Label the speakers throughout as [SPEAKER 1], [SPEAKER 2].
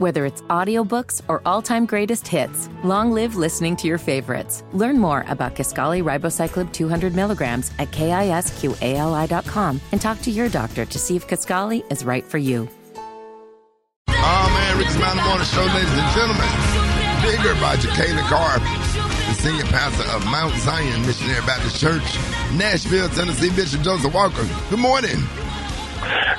[SPEAKER 1] Whether it's audiobooks or all-time greatest hits, long live listening to your favorites. Learn more about Kisqali Ribociclib 200 milligrams at kisqali.com and talk to your doctor to see if Kisqali is right for you.
[SPEAKER 2] Oh man, Rick's Mountain Morning Show, ladies and gentlemen. Bigger by Jacana Carp, the senior pastor of Mount Zion Missionary Baptist Church, Nashville, Tennessee, Bishop Joseph Walker. Good morning.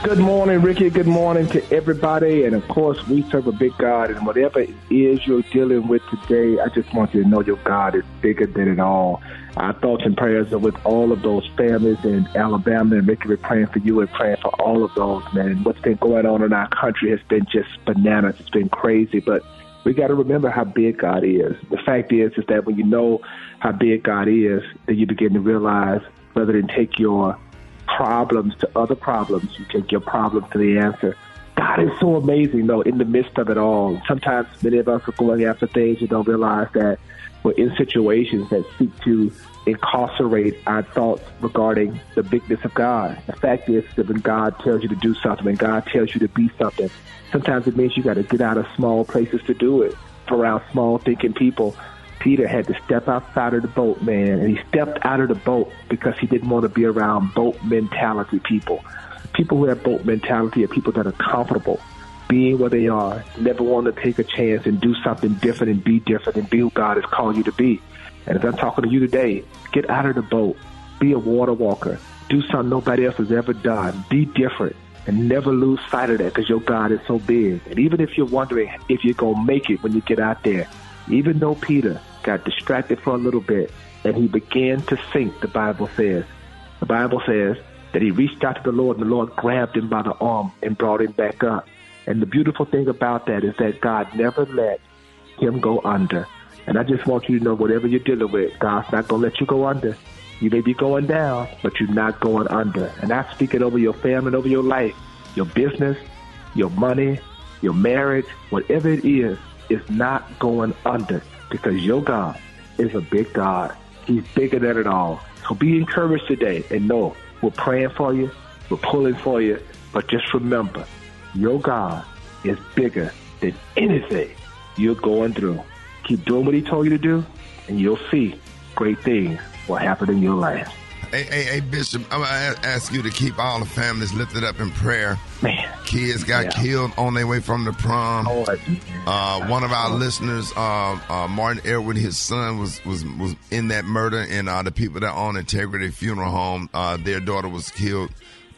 [SPEAKER 3] Good morning, Ricky. Good morning to everybody. And of course, we serve a big God. And whatever it is you're dealing with today, I just want you to know your God is bigger than it all. Our thoughts and prayers are with all of those families in Alabama. And Ricky, we're praying for you and praying for all of those, man. What's been going on in our country has been just bananas. It's been crazy. But we got to remember how big God is. The fact is, is that when you know how big God is, then you begin to realize rather than take your problems to other problems. You take your problem to the answer. God is so amazing, though, in the midst of it all. Sometimes many of us are going after things and don't realize that we're in situations that seek to incarcerate our thoughts regarding the bigness of God. The fact is that when God tells you to do something, when God tells you to be something, sometimes it means you got to get out of small places to do it, around small thinking people. Peter had to step outside of the boat, man, and he stepped out of the boat because he didn't want to be around boat mentality people. People who have boat mentality are people that are comfortable being where they are, never want to take a chance and do something different and be different and be who God has called you to be. And as I'm talking to you today, get out of the boat, be a water walker, do something nobody else has ever done, be different, and never lose sight of that because your God is so big. And even if you're wondering if you're going to make it when you get out there, even though Peter got distracted for a little bit and he began to sink, the Bible says. The Bible says that he reached out to the Lord and the Lord grabbed him by the arm and brought him back up. And the beautiful thing about that is that God never let him go under. And I just want you to know whatever you're dealing with, God's not going to let you go under. You may be going down, but you're not going under. And I speak it over your family, over your life, your business, your money, your marriage, whatever it is, is not going under because your God is a big God. He's bigger than it all. So be encouraged today and know we're praying for you, we're pulling for you, but just remember, your God is bigger than anything you're going through. Keep doing what he told you to do, and you'll see great things will happen in your life.
[SPEAKER 2] Hey, hey, hey, Bishop, I'm going to ask you to keep all the families lifted up in prayer.
[SPEAKER 3] Man.
[SPEAKER 2] Kids got
[SPEAKER 3] Yeah.
[SPEAKER 2] killed on their way from the prom.
[SPEAKER 3] Oh,
[SPEAKER 2] Uh, one of our listeners, uh, uh, Martin Edward, his son was, was, was in that murder, and uh, the people that own Integrity Funeral Home, uh, their daughter was killed.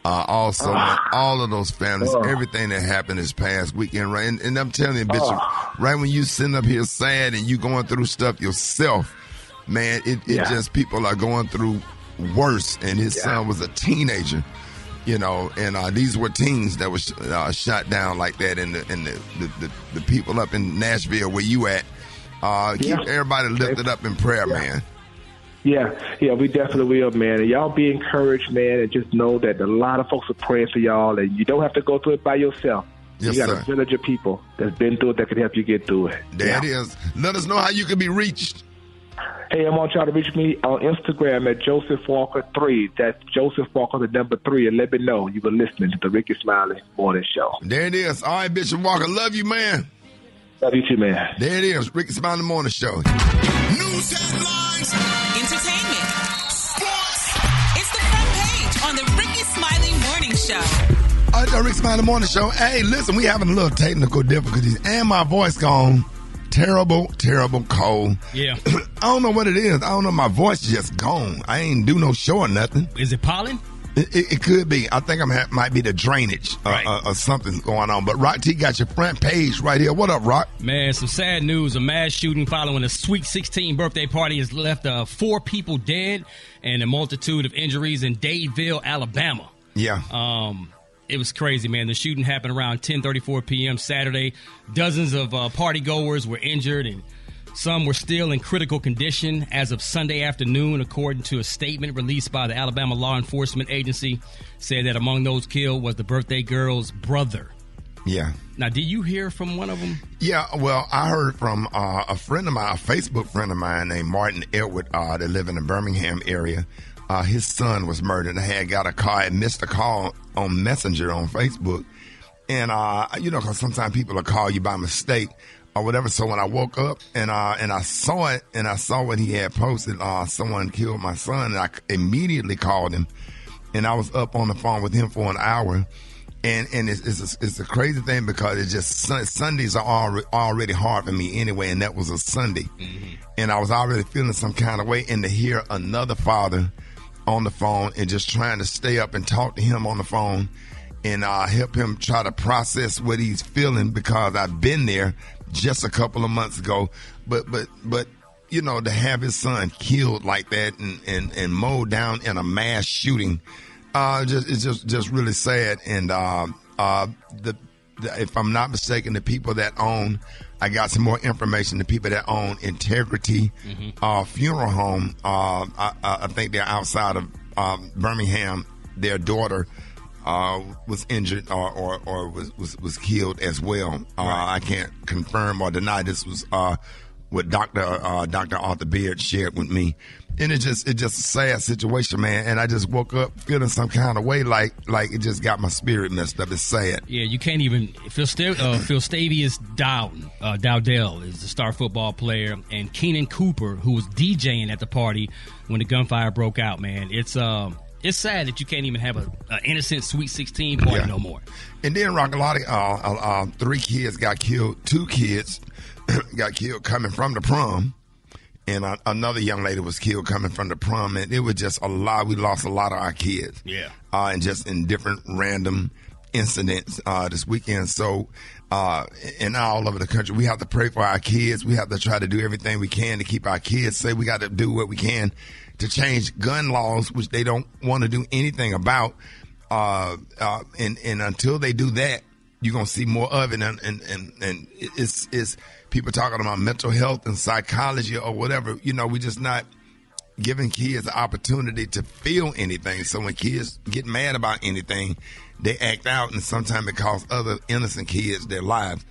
[SPEAKER 2] Uh, also, all of those families,
[SPEAKER 3] Oh.
[SPEAKER 2] everything that happened this past weekend, right? And, and I'm telling you, Bishop, right when you sitting up here sad and you going through stuff yourself, man, it, it
[SPEAKER 3] Yeah.
[SPEAKER 2] just people are going through worse. And his
[SPEAKER 3] Yeah.
[SPEAKER 2] son was a teenager, you know, and uh, these were teens that was uh, shot down like that. And the and the, the, the, the people up in Nashville where you at, uh, keep everybody lifted up in prayer,
[SPEAKER 3] Yeah.
[SPEAKER 2] man.
[SPEAKER 3] Yeah, yeah, we definitely will, man. And y'all be encouraged, man, and just know that a lot of folks are praying for y'all, and you don't have to go through it by yourself.
[SPEAKER 2] Yes,
[SPEAKER 3] you got
[SPEAKER 2] sir.
[SPEAKER 3] a village of people that's been through it that can help you get through it.
[SPEAKER 2] There
[SPEAKER 3] Yeah.
[SPEAKER 2] it is. Let us know how you can be reached.
[SPEAKER 3] Hey, I want y'all to reach me on Instagram at Joseph Walker three. That's Joseph Walker the number three, and let me know you were listening to the Rickey Smiley Morning Show.
[SPEAKER 2] There it is. All right, Bishop Walker, love you, man.
[SPEAKER 3] Love you too, man.
[SPEAKER 2] There it is. Rickey Smiley Morning Show.
[SPEAKER 4] News headlines,
[SPEAKER 5] Entertainment.
[SPEAKER 4] sports,
[SPEAKER 5] It's the front page on the Rickey Smiley Morning Show.
[SPEAKER 2] All right, the Rick Smiley Morning Show. Hey, listen, we having a little technical difficulties, and my voice gone. Terrible, terrible cold.
[SPEAKER 6] Yeah.
[SPEAKER 2] I don't know what it is. I don't know. My voice is just gone. I ain't do no show or nothing.
[SPEAKER 6] Is it pollen?
[SPEAKER 2] It, it, it could be. I think I'm ha- might be the drainage uh,
[SPEAKER 6] Right.
[SPEAKER 2] uh, or something going on. But Rock T got your front page right here. What up, Rock?
[SPEAKER 6] Man, some sad news. A mass shooting following a Sweet 16 birthday party has left uh, four people dead and a multitude of injuries in Dadeville, Alabama.
[SPEAKER 2] Yeah.
[SPEAKER 6] Um, it was crazy, man. The shooting happened around 10:34 p.m. Saturday. Dozens of uh, party goers were injured, and some were still in critical condition as of Sunday afternoon, according to a statement released by the Alabama Law Enforcement Agency. Said that among those killed was the birthday girl's brother.
[SPEAKER 2] yeah.
[SPEAKER 6] Now, did you hear from one of them?
[SPEAKER 2] Yeah, well, I heard from uh, a friend of mine, a Facebook friend of mine named Martin Edward, uh, that live in the Birmingham area. Uh, his son was murdered. I had got a call, I missed a call on Messenger on Facebook, and uh, you know, because sometimes people will call you by mistake or whatever. So when I woke up and uh, and I saw it and I saw what he had posted, uh, someone killed my son, and I immediately called him, and I was up on the phone with him for an hour. And and it's it's a, it's a crazy thing because it's just Sundays are already, already hard for me anyway, and that was a Sunday, and I was already feeling some kind of way. And to hear another father on the phone and just trying to stay up and talk to him on the phone and uh, help him try to process what he's feeling because I've been there just a couple of months ago. But but but you know to have his son killed like that and and, and mowed down in a mass shooting, uh, just it's just just really sad. And uh, uh, the, the if I'm not mistaken, the people that own I got some more information. The people that own Integrity uh, Funeral Home, uh, I, I think they're outside of um, Birmingham. Their daughter uh, was injured or, or, or was, was, was killed as well. Uh, I can't confirm or deny this was uh, what Dr. Uh, Dr. Arthur Beard shared with me. And it's just it's just a sad situation, man. And I just woke up feeling some kind of way, like like it just got my spirit messed up. It's sad.
[SPEAKER 6] Yeah, you can't even Phil. Sta- uh, Phil Stavius Dowden, uh, Dowdell is the star football player, and Keenan Cooper, who was DJing at the party when the gunfire broke out. Man, it's um, it's sad that you can't even have a, a innocent Sweet Sixteen party
[SPEAKER 2] Yeah.
[SPEAKER 6] no more.
[SPEAKER 2] And then Rock a lot of uh, uh, uh, three kids got killed. Two kids got killed coming from the prom, and uh, another young lady was killed coming from the prom. And it was just a lot. We lost a lot of our kids.
[SPEAKER 6] Yeah.
[SPEAKER 2] uh, and just in different random incidents uh, this weekend. So, uh, and all over the country, we have to pray for our kids. We have to try to do everything we can to keep our kids safe. We got to do what we can to change gun laws, which they don't want to do anything about. Uh, uh, and and until they do that, you're gonna see more of it. And and and, and it's it's people talking about mental health and psychology or whatever. You know, we just not giving kids the opportunity to feel anything. So when kids get mad about anything, they act out, and sometimes it costs other innocent kids their lives.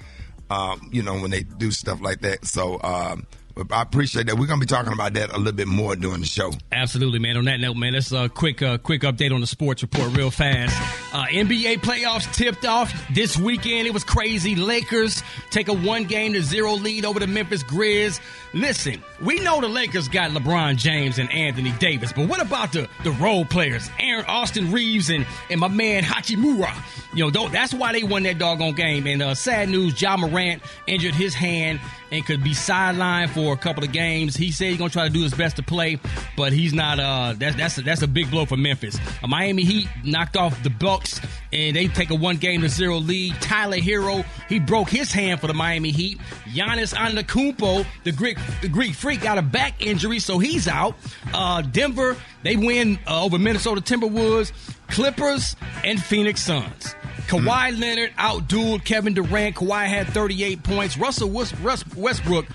[SPEAKER 2] Um, you know, when they do stuff like that. So um, I appreciate that. We're gonna be talking about that a little bit more during the show.
[SPEAKER 6] Absolutely, man. On that note, man, let's uh, quick uh, quick update on the sports report real fast. Uh, NBA playoffs tipped off this weekend. It was crazy. Lakers take a one game to zero lead over the Memphis Grizz. Listen, we know the Lakers got LeBron James and Anthony Davis, but what about the the role players, Aaron Austin Reaves and and my man Hachimura? You know, that's why they won that doggone game. And uh, sad news, Ja Morant injured his hand and could be sidelined for a couple of games. He said he's gonna try to do his best to play, but he's not. Uh, that's that's a, that's a big blow for Memphis. Uh, Miami Heat knocked off the Bucks, and they take a one game to zero lead. Tyler Herro he broke his hand for the Miami Heat. Giannis Antetokounmpo, the Greek the Greek freak, got a back injury, so he's out. Uh, Denver they win uh, over Minnesota Timberwolves, Clippers, and Phoenix Suns. Kawhi hmm. Leonard outdueled Kevin Durant. Kawhi had 38 points. Russell Westbrook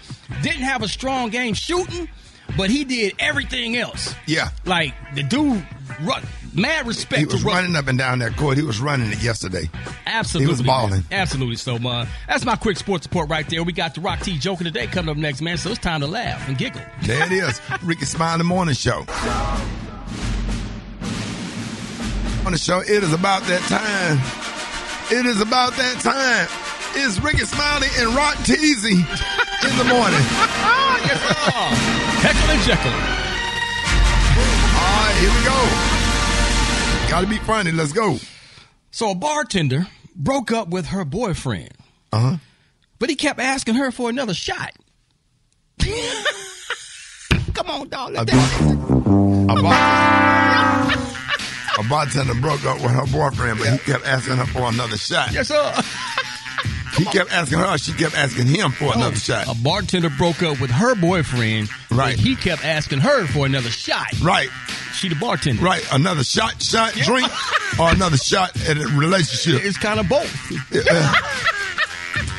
[SPEAKER 6] didn't have a strong game shooting, but he did everything else.
[SPEAKER 2] Yeah.
[SPEAKER 6] Like the dude, ru- mad respect
[SPEAKER 2] He was running up and down that court. He was running it yesterday.
[SPEAKER 6] Absolutely,
[SPEAKER 2] He was balling.
[SPEAKER 6] Absolutely. So, man, that's my quick sports report right there. We got the Rock T joking today coming up next, man. So it's time to laugh and giggle.
[SPEAKER 2] There it is. Rickey Smiley Morning Show. On the show, it is about that time. It is about that time. It's Rickey Smiley and Rock Teasy in the morning.
[SPEAKER 6] yes, sir. Heckle and Jekyll.
[SPEAKER 2] All right, here we go. Got to be funny. Let's go.
[SPEAKER 6] So a bartender broke up with her boyfriend,
[SPEAKER 2] Uh huh.
[SPEAKER 6] but he kept asking her for another shot. Come on, dog.
[SPEAKER 2] A, a, bar- a bartender broke up with her boyfriend, but he kept asking her for another shot.
[SPEAKER 6] yes, sir.
[SPEAKER 2] He kept asking her, she kept asking him for oh, another shot.
[SPEAKER 6] A bartender broke up with her boyfriend,
[SPEAKER 2] Right.
[SPEAKER 6] He kept asking her for another shot.
[SPEAKER 2] Right,
[SPEAKER 6] She the bartender.
[SPEAKER 2] right. Another shot, shot, drink, or another shot at a relationship.
[SPEAKER 6] It's kind of both.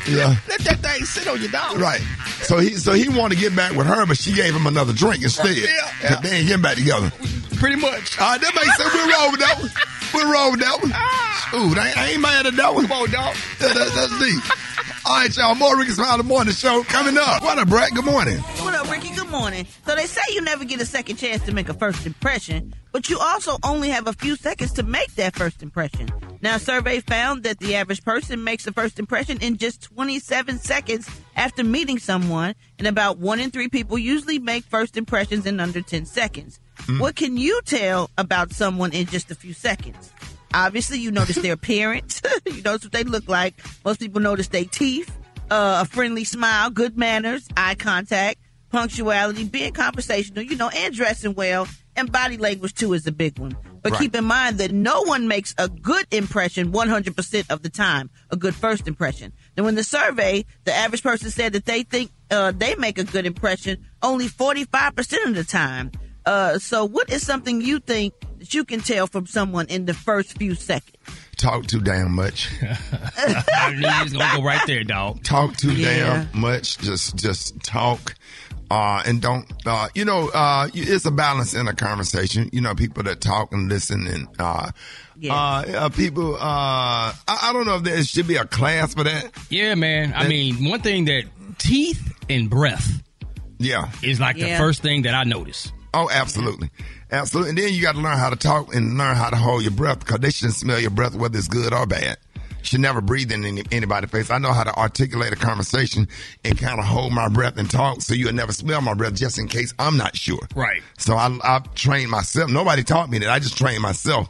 [SPEAKER 2] Yeah.
[SPEAKER 6] Let that thing sit on your dog.
[SPEAKER 2] Right. So he so he wanted to get back with her, but she gave him another drink instead.
[SPEAKER 6] Yeah.
[SPEAKER 2] 'Cause They ain't getting back together.
[SPEAKER 6] Pretty much.
[SPEAKER 2] All right, that makes sense. We're roll with that one. We're roll with that one. Ooh, I ain't, I ain't mad at that one.
[SPEAKER 6] Come on, dog.
[SPEAKER 2] That- that- that's deep. All right, y'all. More Rickey Smiley Morning Show coming up. What up, Brett? Good morning.
[SPEAKER 7] What up, Ricky? Good
[SPEAKER 8] Good morning. So they say you never get a second chance to make a first impression, but you also only have a few seconds to make that first impression. Now, a survey found that the average person makes a first impression in just 27 seconds after meeting someone, and about one in three people usually make first impressions in under 10 seconds. What can you tell about someone in just a few seconds? Obviously, you notice their appearance. you notice what they look like. Most people notice their teeth, uh, a friendly smile, good manners, eye contact, punctuality, being conversational, you know, and dressing well. And body language, too, is a big one. But
[SPEAKER 2] Right.
[SPEAKER 8] keep in mind that no one makes a good impression 100% of the time, a good first impression. Then, when the survey, the average person said that they think uh, they make a good impression only 45% of the time. Uh, so, what is something you think that you can tell from someone in the first few seconds?
[SPEAKER 2] Talk too damn much.
[SPEAKER 6] I knew you was gonna go right there, dog.
[SPEAKER 2] talk too
[SPEAKER 8] Yeah.
[SPEAKER 2] damn much. Just just talk. Uh, and don't, uh, you know, uh, it's a balance in a conversation. You know, people that talk and listen and, uh,
[SPEAKER 8] Yeah.
[SPEAKER 2] uh, uh, people, uh, I, I don't know if there should be a class for that.
[SPEAKER 6] Yeah, man. I mean, one thing that teeth and breath
[SPEAKER 2] Yeah.
[SPEAKER 6] is like the first thing that I notice.
[SPEAKER 2] Oh, absolutely. Absolutely. And then you got to learn how to talk and learn how to hold your breath because they shouldn't smell your breath, whether it's good or bad. Should never breathe in any, anybody's face. I know how to articulate a conversation and kind of hold my breath and talk so you'll never smell my breath just in case I'm not sure.
[SPEAKER 6] Right.
[SPEAKER 2] So I, I've trained myself. Nobody taught me that. I just trained myself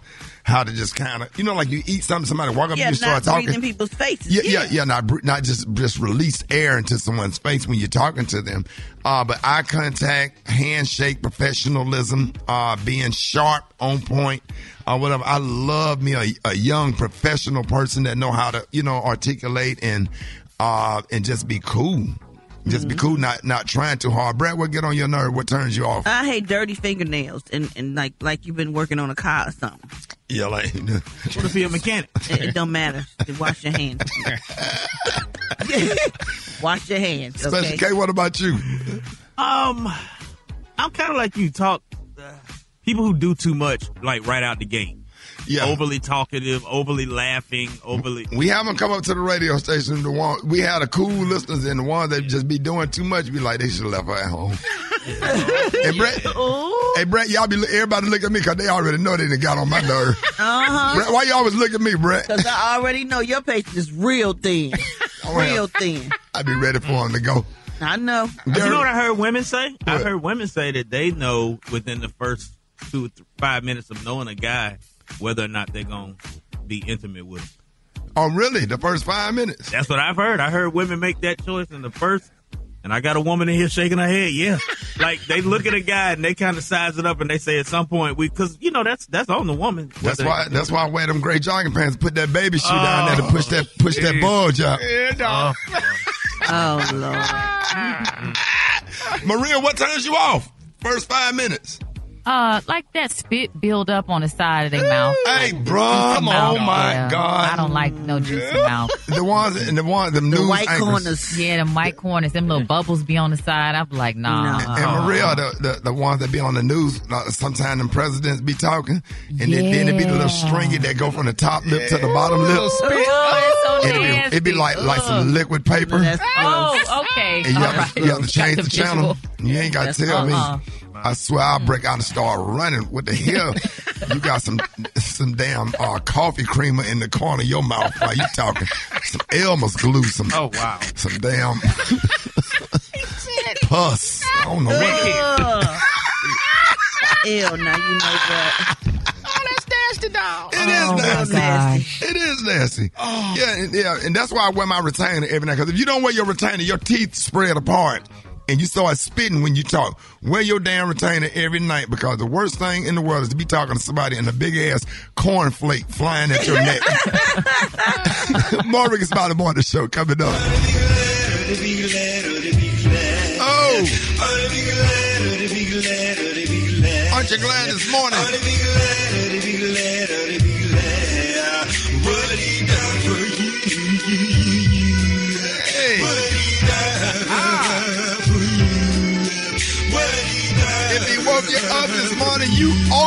[SPEAKER 2] how to just kind of, you know, like you eat something, somebody walk up
[SPEAKER 8] Yeah,
[SPEAKER 2] and you start
[SPEAKER 8] not
[SPEAKER 2] talking.
[SPEAKER 8] breathing people's faces.
[SPEAKER 2] Yeah, yeah, yeah. Not br- not just just release air into someone's face when you're talking to them. Uh, but eye contact, handshake, professionalism, uh, being sharp, on point, uh, whatever. I love me a, a young professional person that know how to you know articulate and uh and just be cool. Just be cool, not not trying too hard. Brad, what get on your nerve? What turns you off?
[SPEAKER 8] I hate dirty fingernails and, and like like you've been working on a car or something.
[SPEAKER 2] yeah, like
[SPEAKER 9] What if he a mechanic?
[SPEAKER 8] It, it don't matter. Just wash your hands. wash your hands.
[SPEAKER 2] Special
[SPEAKER 8] Okay.
[SPEAKER 2] K. What about you?
[SPEAKER 9] Um, I'm kind of like you. Talk uh, people who do too much, like right out the gate.
[SPEAKER 2] Yeah,
[SPEAKER 9] Overly talkative, overly laughing, overly.
[SPEAKER 2] We haven't come up to the radio station. The one we had a cool listeners, and the one that just be doing too much be like they should have left her at home. hey Brett, hey Brett, y'all be everybody look at me because they already know they done got on my nerve.
[SPEAKER 8] Uh-huh.
[SPEAKER 2] Brett, why y'all always look at me, Brett?
[SPEAKER 8] Because I already know your patience is real thin. real thin.
[SPEAKER 2] I'd be ready for him to go.
[SPEAKER 8] I know.
[SPEAKER 9] But you know what I heard women say? I
[SPEAKER 2] What?
[SPEAKER 9] heard women say that they know within the first two, th- five minutes of knowing a guy whether or not they're gonna be intimate with him.
[SPEAKER 2] Oh, really? The first five minutes?
[SPEAKER 9] That's what I've heard. I heard women make that choice in the first. And I got a woman in here shaking her head. Yeah, like they look at a guy and they kind of size it up and they say at some point we, because you know that's that's on the woman.
[SPEAKER 2] That's
[SPEAKER 9] Whether-
[SPEAKER 2] why. That's why I wear them gray jogging pants. Put that baby shoe down there to push that push that
[SPEAKER 9] yeah.
[SPEAKER 2] bulge out.
[SPEAKER 9] Uh,
[SPEAKER 8] Oh, Lord.
[SPEAKER 2] Maria, what turns you off? First five minutes.
[SPEAKER 10] Uh, like that spit build up on the side of their mouth.
[SPEAKER 2] Hey, bro. Oh
[SPEAKER 10] Mouth,
[SPEAKER 2] my
[SPEAKER 10] yeah.
[SPEAKER 2] God.
[SPEAKER 10] I don't like no juicy mouth.
[SPEAKER 2] The ones and the ones
[SPEAKER 8] The
[SPEAKER 2] news The
[SPEAKER 8] white
[SPEAKER 2] anchors.
[SPEAKER 8] corners.
[SPEAKER 10] Yeah, the white corners, them little bubbles be on the side. I'm like, nah.
[SPEAKER 8] No.
[SPEAKER 2] And Maria, the, the the ones that be on the news, uh, sometimes the presidents be talking, and then, then it be the little
[SPEAKER 10] Yeah.
[SPEAKER 2] stringy that go from the top lip to the bottom lip.
[SPEAKER 10] Oh, it's so
[SPEAKER 2] It'd be,
[SPEAKER 10] nasty.
[SPEAKER 2] it'd be like like some liquid paper,
[SPEAKER 8] That's gross.
[SPEAKER 10] Oh, okay.
[SPEAKER 2] and you
[SPEAKER 10] All
[SPEAKER 2] have, to,
[SPEAKER 10] right.
[SPEAKER 2] you have to change
[SPEAKER 10] Got
[SPEAKER 2] the channel. You ain't got to tell
[SPEAKER 10] uh-uh.
[SPEAKER 2] me. I swear I'll break out and start running. What the hell? you got some some damn uh, coffee creamer in the corner of your mouth while you talking. Some Elmer's glue. Some
[SPEAKER 9] oh wow.
[SPEAKER 2] some damn pus. I don't know what.
[SPEAKER 8] Ew, now you know what?
[SPEAKER 2] It is
[SPEAKER 10] Oh, my
[SPEAKER 2] nasty.
[SPEAKER 10] gosh.
[SPEAKER 2] It is nasty. It is nasty. Yeah, and, yeah, and that's why I wear my retainer every night. Because if you don't wear your retainer, your teeth spread apart, and you start spitting when you talk. Wear your damn retainer every night because the worst thing in the world is to be talking to somebody and a big ass cornflake flying at your neck. More Rick and Smiley Morning Show coming up. Oh, aren't you glad this morning?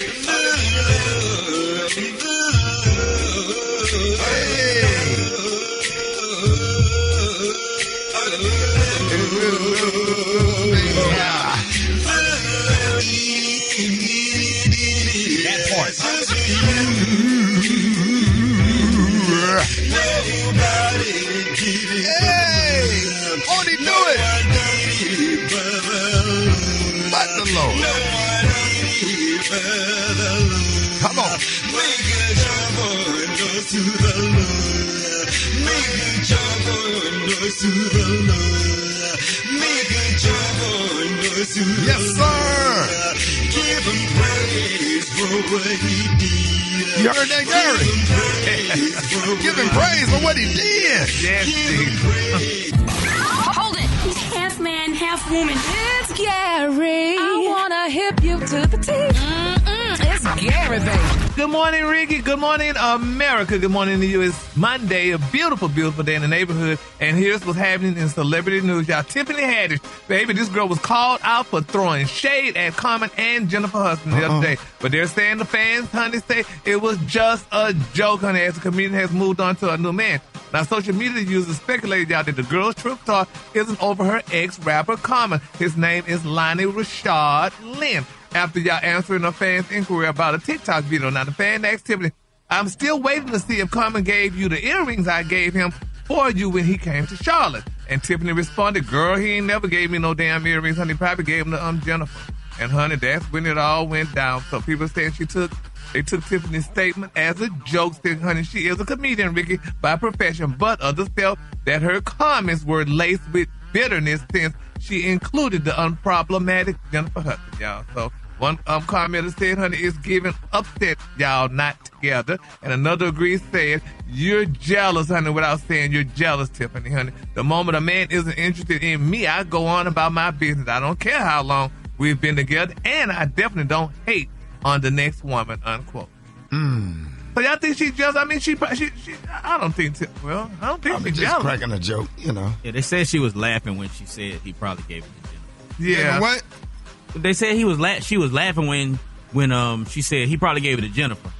[SPEAKER 6] That
[SPEAKER 2] Yes, sir. You heard that, Gary? Give him praise for what he did.
[SPEAKER 9] Yes,
[SPEAKER 11] Hold it. He's half man, half woman.
[SPEAKER 1] It's Gary. I wanna hip you to the teeth. Mm. Baby.
[SPEAKER 12] Good morning, Ricky. Good morning, America. Good morning to you. It's Monday, a beautiful, beautiful day in the neighborhood. And here's what's happening in celebrity news. Y'all, Tiffany Haddish, baby, this girl was called out for throwing shade at Common and Jennifer Hudson the other uh-uh. day. But they're saying the fans, honey, say it was just a joke, honey, as the comedian has moved on to a new man. Now, social media users speculated out that the girl's truth talk isn't over her ex-rapper Common. His name is Lonnie Rashad Lynn. After y'all answering a fan's inquiry about a TikTok video, now the fan Tiffany, I'm still waiting to see if Common gave you the earrings I gave him for you when he came to Charlotte. And Tiffany responded, Girl, he ain't never gave me no damn earrings, honey. Probably gave them to um Jennifer. And honey, that's when it all went down. So people saying she took they took Tiffany's statement as a joke, saying, honey, she is a comedian, Ricky, by profession, but others felt that her comments were laced with bitterness since she included the unproblematic Jennifer Hudson, y'all. So one um, commenter said, honey, it's giving upset, y'all not together. And another agreed said, you're jealous, honey, without saying you're jealous, Tiffany, honey. The moment a man isn't interested in me, I go on about my business. I don't care how long we've been together, and I definitely don't hate on the next woman, unquote. So y'all think she's jealous? I mean, she, she, she I don't think, Ti- well, I don't think
[SPEAKER 2] Probably
[SPEAKER 12] she's
[SPEAKER 2] just
[SPEAKER 12] jealous.
[SPEAKER 2] cracking a joke, you know.
[SPEAKER 9] Yeah, they said she was laughing when she said he probably gave it to Jennifer.
[SPEAKER 12] Yeah.
[SPEAKER 2] What?
[SPEAKER 9] They said he was la- she was laughing when when um she said he probably gave it to Jennifer.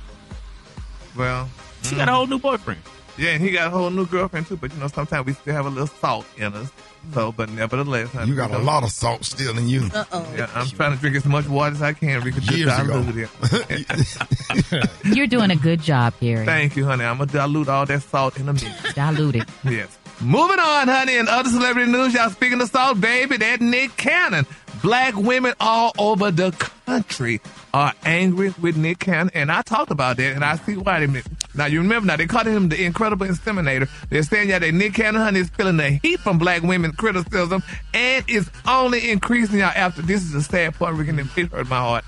[SPEAKER 12] Well,
[SPEAKER 9] She got a whole new boyfriend.
[SPEAKER 12] yeah, and he got a whole new girlfriend too. But you know, sometimes we still have a little salt in us. So, but nevertheless, honey,
[SPEAKER 2] You got a
[SPEAKER 12] know,
[SPEAKER 2] lot of salt still in you.
[SPEAKER 7] Uh-oh.
[SPEAKER 12] Yeah, I'm trying to drink as much water as I can. Ricky, just
[SPEAKER 2] Years ago.
[SPEAKER 12] dilute it.
[SPEAKER 10] You're doing a good job, Gary.
[SPEAKER 12] Thank you, honey. I'm gonna dilute all that salt in a minute.
[SPEAKER 10] Dilute it.
[SPEAKER 12] Yes. Moving on, honey, and other celebrity news, y'all speaking of salt, baby, that Nick Cannon. Black women all over the country are angry with Nick Cannon, and I talked about that, and I see why they Now, you remember now, they called him the incredible inseminator. They're saying yeah, that Nick Cannon, honey, is feeling the heat from black women criticism, and it's only increasing, y'all, after this is a sad part, Rick, and it hurt my heart.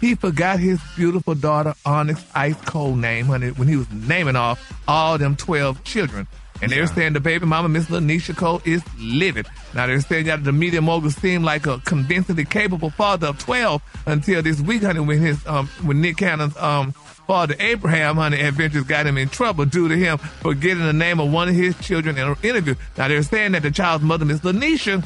[SPEAKER 12] He forgot his beautiful daughter Onyx Ice Cold name, honey, when he was naming off all them 12 children. And they're saying the baby mama, Miss Lanisha Cole, is livid. Now they're saying that the media mogul seemed like a convincingly capable father of 12 until this week, honey, when his, um, when Nick Cannon's, um, father Abraham, honey, adventures got him in trouble due to him forgetting the name of one of his children in an interview. Now they're saying that the child's mother, Miss Lanisha,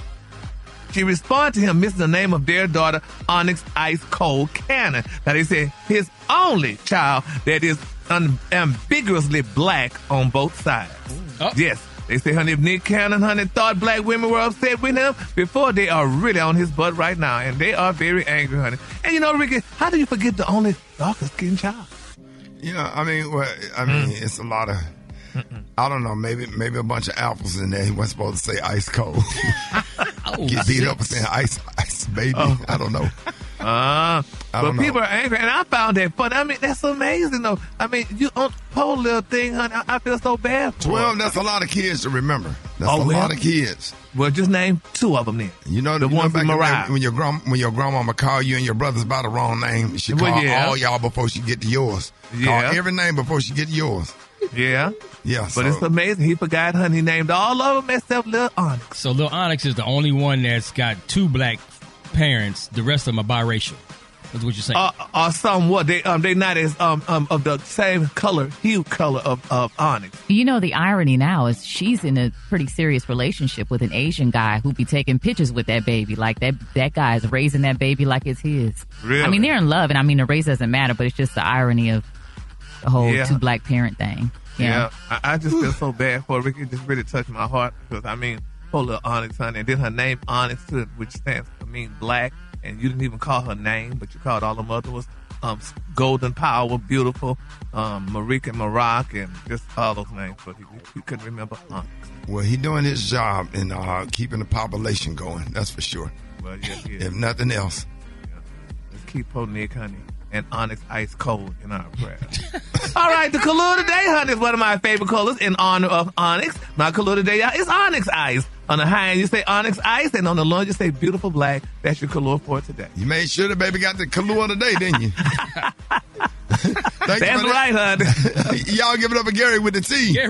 [SPEAKER 12] she responded to him missing the name of their daughter, Onyx Ice Cold Cannon. Now they said his only child that is un- ambiguously black on both sides.
[SPEAKER 6] Oh.
[SPEAKER 12] Yes. They say, honey, if Nick Cannon, honey, thought black women were upset with him before, they are really on his butt right now. And they are very angry, honey. And you know, Ricky, how do you forget the only darker skinned child?
[SPEAKER 2] Yeah, I mean, well, I mean,
[SPEAKER 12] Mm.
[SPEAKER 2] it's a lot of. I don't know. Maybe maybe a bunch of apples in there. He wasn't supposed to say ice cold.
[SPEAKER 6] Oh,
[SPEAKER 2] Get beat up for saying ice ice baby. I don't know.
[SPEAKER 12] Uh,
[SPEAKER 2] I
[SPEAKER 12] but
[SPEAKER 2] don't know.
[SPEAKER 12] people are angry, and I found that fun. I mean, that's amazing, though. I mean, you on poor little thing, honey. I, I feel so bad for
[SPEAKER 2] Twelve.
[SPEAKER 12] her.
[SPEAKER 2] That's a lot of kids to remember. That's
[SPEAKER 12] Oh,
[SPEAKER 2] a
[SPEAKER 12] well.
[SPEAKER 2] lot of kids.
[SPEAKER 12] Well, just name two of them then.
[SPEAKER 2] You know
[SPEAKER 12] The
[SPEAKER 2] you know
[SPEAKER 12] one
[SPEAKER 2] back
[SPEAKER 12] from
[SPEAKER 2] in the day
[SPEAKER 12] Mariah.
[SPEAKER 2] when your grand when your grandmama call you and your brothers by the wrong name, she
[SPEAKER 12] Well,
[SPEAKER 2] call
[SPEAKER 12] yeah.
[SPEAKER 2] all y'all before she get to yours.
[SPEAKER 12] Yeah.
[SPEAKER 2] Call every name before she get to yours.
[SPEAKER 12] Yeah.
[SPEAKER 2] Yeah,
[SPEAKER 12] But
[SPEAKER 2] so-
[SPEAKER 12] it's amazing. He forgot, honey. He named all of them except Lil Onyx.
[SPEAKER 6] So Lil Onyx is the only one that's got two black parents. The rest of them are biracial. That's what you're saying.
[SPEAKER 12] are, are somewhat they um they not as um um of the same color hue color of of onyx.
[SPEAKER 10] You know, the irony now is she's in a pretty serious relationship with an Asian guy who be taking pictures with that baby. Like that, that guy is raising that baby like it's his.
[SPEAKER 12] Really?
[SPEAKER 10] I mean, they're in love, and I mean, the race doesn't matter, but it's just the irony of the whole
[SPEAKER 12] Yeah.
[SPEAKER 10] two black parent thing.
[SPEAKER 12] Yeah, I, I just feel so bad for her. Ricky. It just really touched my heart because I mean, poor little Onyx, honey, and then her name Onyx too, which stands for mean black, and you didn't even call her name, but you called all the other ones um Golden Power, Beautiful, um Marika Maroc, and just all those names, but he, he couldn't remember Onyx.
[SPEAKER 2] Well, he doing his job in uh, keeping the population going. That's for sure.
[SPEAKER 12] Well, yeah, he is.
[SPEAKER 2] If nothing else.
[SPEAKER 12] Let's keep Nick, honey, and Onyx ice cold in our prayers. All right, the color today, honey, is one of my favorite colors in honor of Onyx. My color today y'all, is Onyx ice. On the high end, you say Onyx ice, and on the low end, you say beautiful black. That's your color for today.
[SPEAKER 2] You made sure the baby got the Kahlua today, didn't you? Thank you
[SPEAKER 12] That's
[SPEAKER 2] for
[SPEAKER 12] right, honey.
[SPEAKER 2] Y'all give it up for Gary with the T.
[SPEAKER 6] Get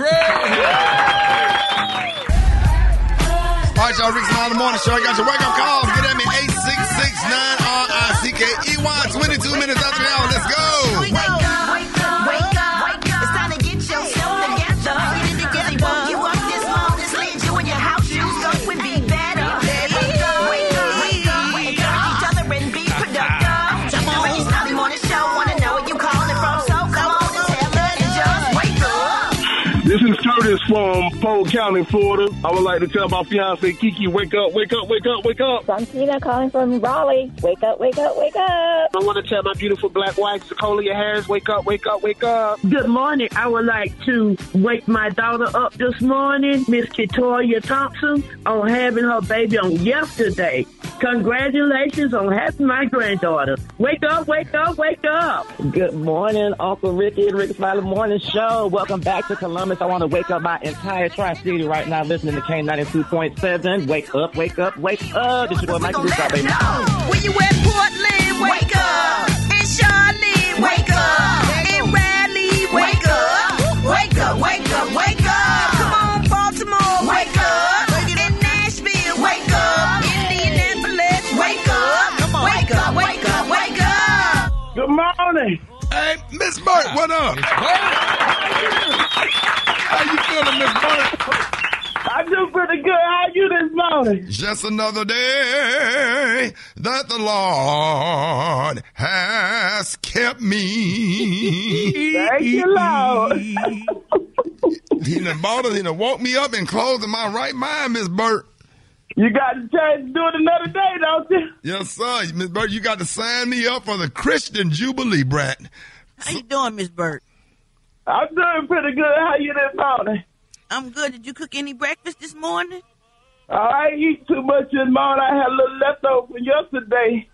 [SPEAKER 2] All right, y'all, Rick's Smile in the Morning Show. I got your wake up calls. Get at me, 866-9-R-I-C-K-E-Y. 22 minutes after the hour. Let's
[SPEAKER 13] Curtis from Polk County, Florida. I would like to tell my fiance Kiki, wake up, wake up, wake up, wake up.
[SPEAKER 14] I'm Tina calling from Raleigh. Wake up, wake up, wake up.
[SPEAKER 13] I want to tell my beautiful black wife, Zacolia Harris, wake up, wake up, wake up.
[SPEAKER 15] Good morning. I would like to wake my daughter up this morning, Miss Katoya Thompson, on having her baby on yesterday. Congratulations on having my granddaughter. Wake up, wake up, wake up.
[SPEAKER 16] Good morning, Uncle Ricky and Rickey Smiley Morning Show. Welcome back to Columbus. I want to wake up my entire Tri-City right now listening to K92.7. Wake up, wake up, wake up. This is what Michael Lee baby.
[SPEAKER 17] When you at Portland, wake up. In Charlotte, wake up. In Raleigh, wake up. Wake up, wake up, wake up. Come on, Baltimore, wake up. In Nashville, wake up. Indianapolis, wake up. Wake up, wake up, wake up.
[SPEAKER 13] Good morning.
[SPEAKER 2] Hey, Miss Burt, what up? How you feeling, Miss Burt?
[SPEAKER 13] I do pretty good. How are you this morning?
[SPEAKER 2] Just another day that the Lord has kept me.
[SPEAKER 13] Thank you, Lord.
[SPEAKER 2] he done bought it, he done woke me up and closed in my right mind, Miss Burt.
[SPEAKER 13] You got the chance to do it another day, don't you?
[SPEAKER 2] Yes, sir. Miss Burt, you got to sign me up for the Christian Jubilee, Brat.
[SPEAKER 7] How you doing, Miss Burt?
[SPEAKER 13] I'm doing pretty good. How you this morning?
[SPEAKER 7] I'm good. Did you cook any breakfast this morning?
[SPEAKER 13] I ain't eat too much this morning. I had a little leftover from yesterday.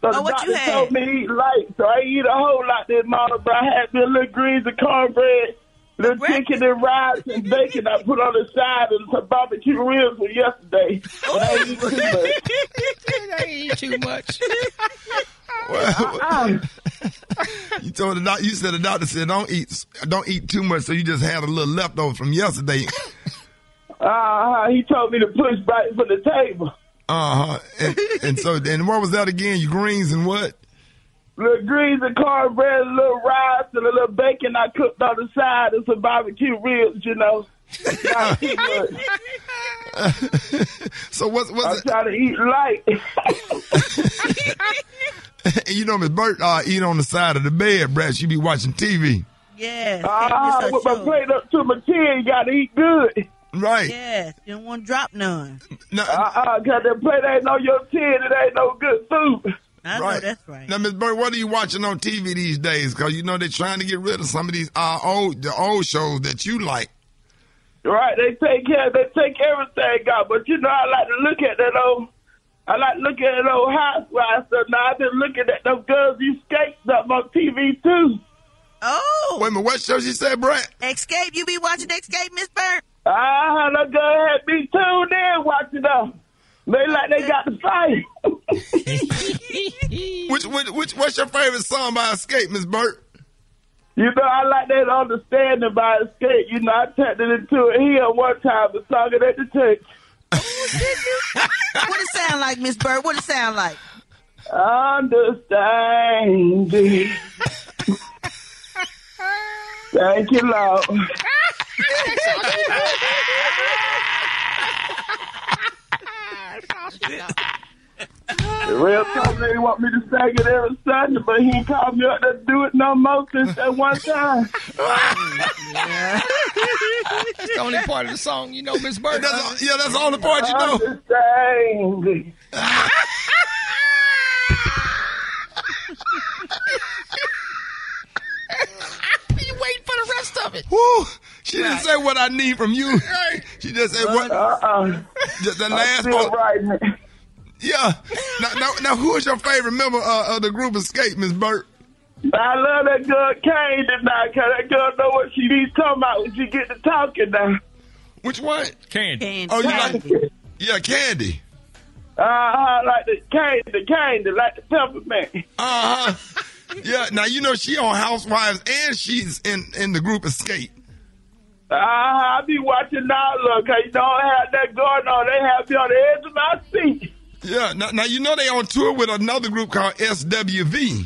[SPEAKER 13] So oh, the
[SPEAKER 7] Oh, what
[SPEAKER 13] doctor
[SPEAKER 7] you had?
[SPEAKER 13] told me to eat light, so I eat a whole lot this morning, but I had me a little greens and cornbread, little chicken and rice and bacon I put on the side and some barbecue ribs from yesterday. But I ain't eat too much.
[SPEAKER 6] I eat too much.
[SPEAKER 13] Uh-uh.
[SPEAKER 2] You told the doctor. you said the doctor said don't eat don't eat too much, so you just had a little leftover from yesterday.
[SPEAKER 13] Uh, he told me to push back for the table.
[SPEAKER 2] Uh huh. And, and so then what was that again? Your greens and what?
[SPEAKER 13] Little greens and cornbread, a little rice, and a little bacon I cooked on the side, and some barbecue ribs, you know. Not too much.
[SPEAKER 2] so what's what's
[SPEAKER 13] I'm trying to eat light.
[SPEAKER 2] you know Miss Burt uh, eat on the side of the bed, Brad. She be watching TV.
[SPEAKER 7] Yes.
[SPEAKER 13] Ah, with my plate up to my chin, you gotta eat good.
[SPEAKER 2] Right.
[SPEAKER 7] Yes. You don't want to drop none.
[SPEAKER 13] Uh-uh, cause that plate ain't on your chin, it ain't no good food.
[SPEAKER 7] I know that's right.
[SPEAKER 2] Now, Miss Burt, what are you watching on TV these days? Because you know they're trying to get rid of some of these uh, old the old shows that you like.
[SPEAKER 13] Right, they take care, they take everything out, but you know, I like to look at that old, I like looking at that old housewife stuff. Now, I've been looking at those girls you skate stuff on TV too.
[SPEAKER 7] Oh.
[SPEAKER 2] Wait a minute, what show you said, Brett?
[SPEAKER 7] Xscape. You be watching Xscape, Miss Burt?
[SPEAKER 13] Ah, that girl had me tuned in watching them. They like they got the fight.
[SPEAKER 2] which, which which what's your favorite song by Xscape, Miss Burt?
[SPEAKER 13] You know, I like that understanding by Xscape. You know, I tapped it into it here one time, the song at the church.
[SPEAKER 7] What it sound like, Miss Burt? What it sound like?
[SPEAKER 13] Understanding. Thank you, Lord. The real talk lady want me to sing it every Sunday, but he ain't called me up to do it no more since that one time.
[SPEAKER 2] That's the only part of the song you know, Miss Bird. That's, yeah, that's all the only part you know.
[SPEAKER 13] Understanding.
[SPEAKER 2] you waiting for the rest of it. Woo! She didn't say what I need from you. She just said what.
[SPEAKER 13] Uh-uh.
[SPEAKER 2] Just the
[SPEAKER 13] I'm
[SPEAKER 2] last part.
[SPEAKER 13] Writing it.
[SPEAKER 2] Yeah. Now, now, now, who is your favorite member uh, of the group Xscape, Miss Burt?
[SPEAKER 13] I love that girl Kane tonight, because that girl know what she needs talking about when she get to talking now.
[SPEAKER 2] Which one?
[SPEAKER 6] Kandi.
[SPEAKER 2] Oh, you like? Yeah, Kandi.
[SPEAKER 13] Uh, I like the cane, the cane, the like the peppermint.
[SPEAKER 2] Uh huh. Yeah. Now you know she on Housewives and she's in in the group Xscape.
[SPEAKER 13] Uh, I be watching now, look, cause you don't have that going on. They have me on the edge of my seat.
[SPEAKER 2] Yeah. Now, now you know they on tour with another group called SWV.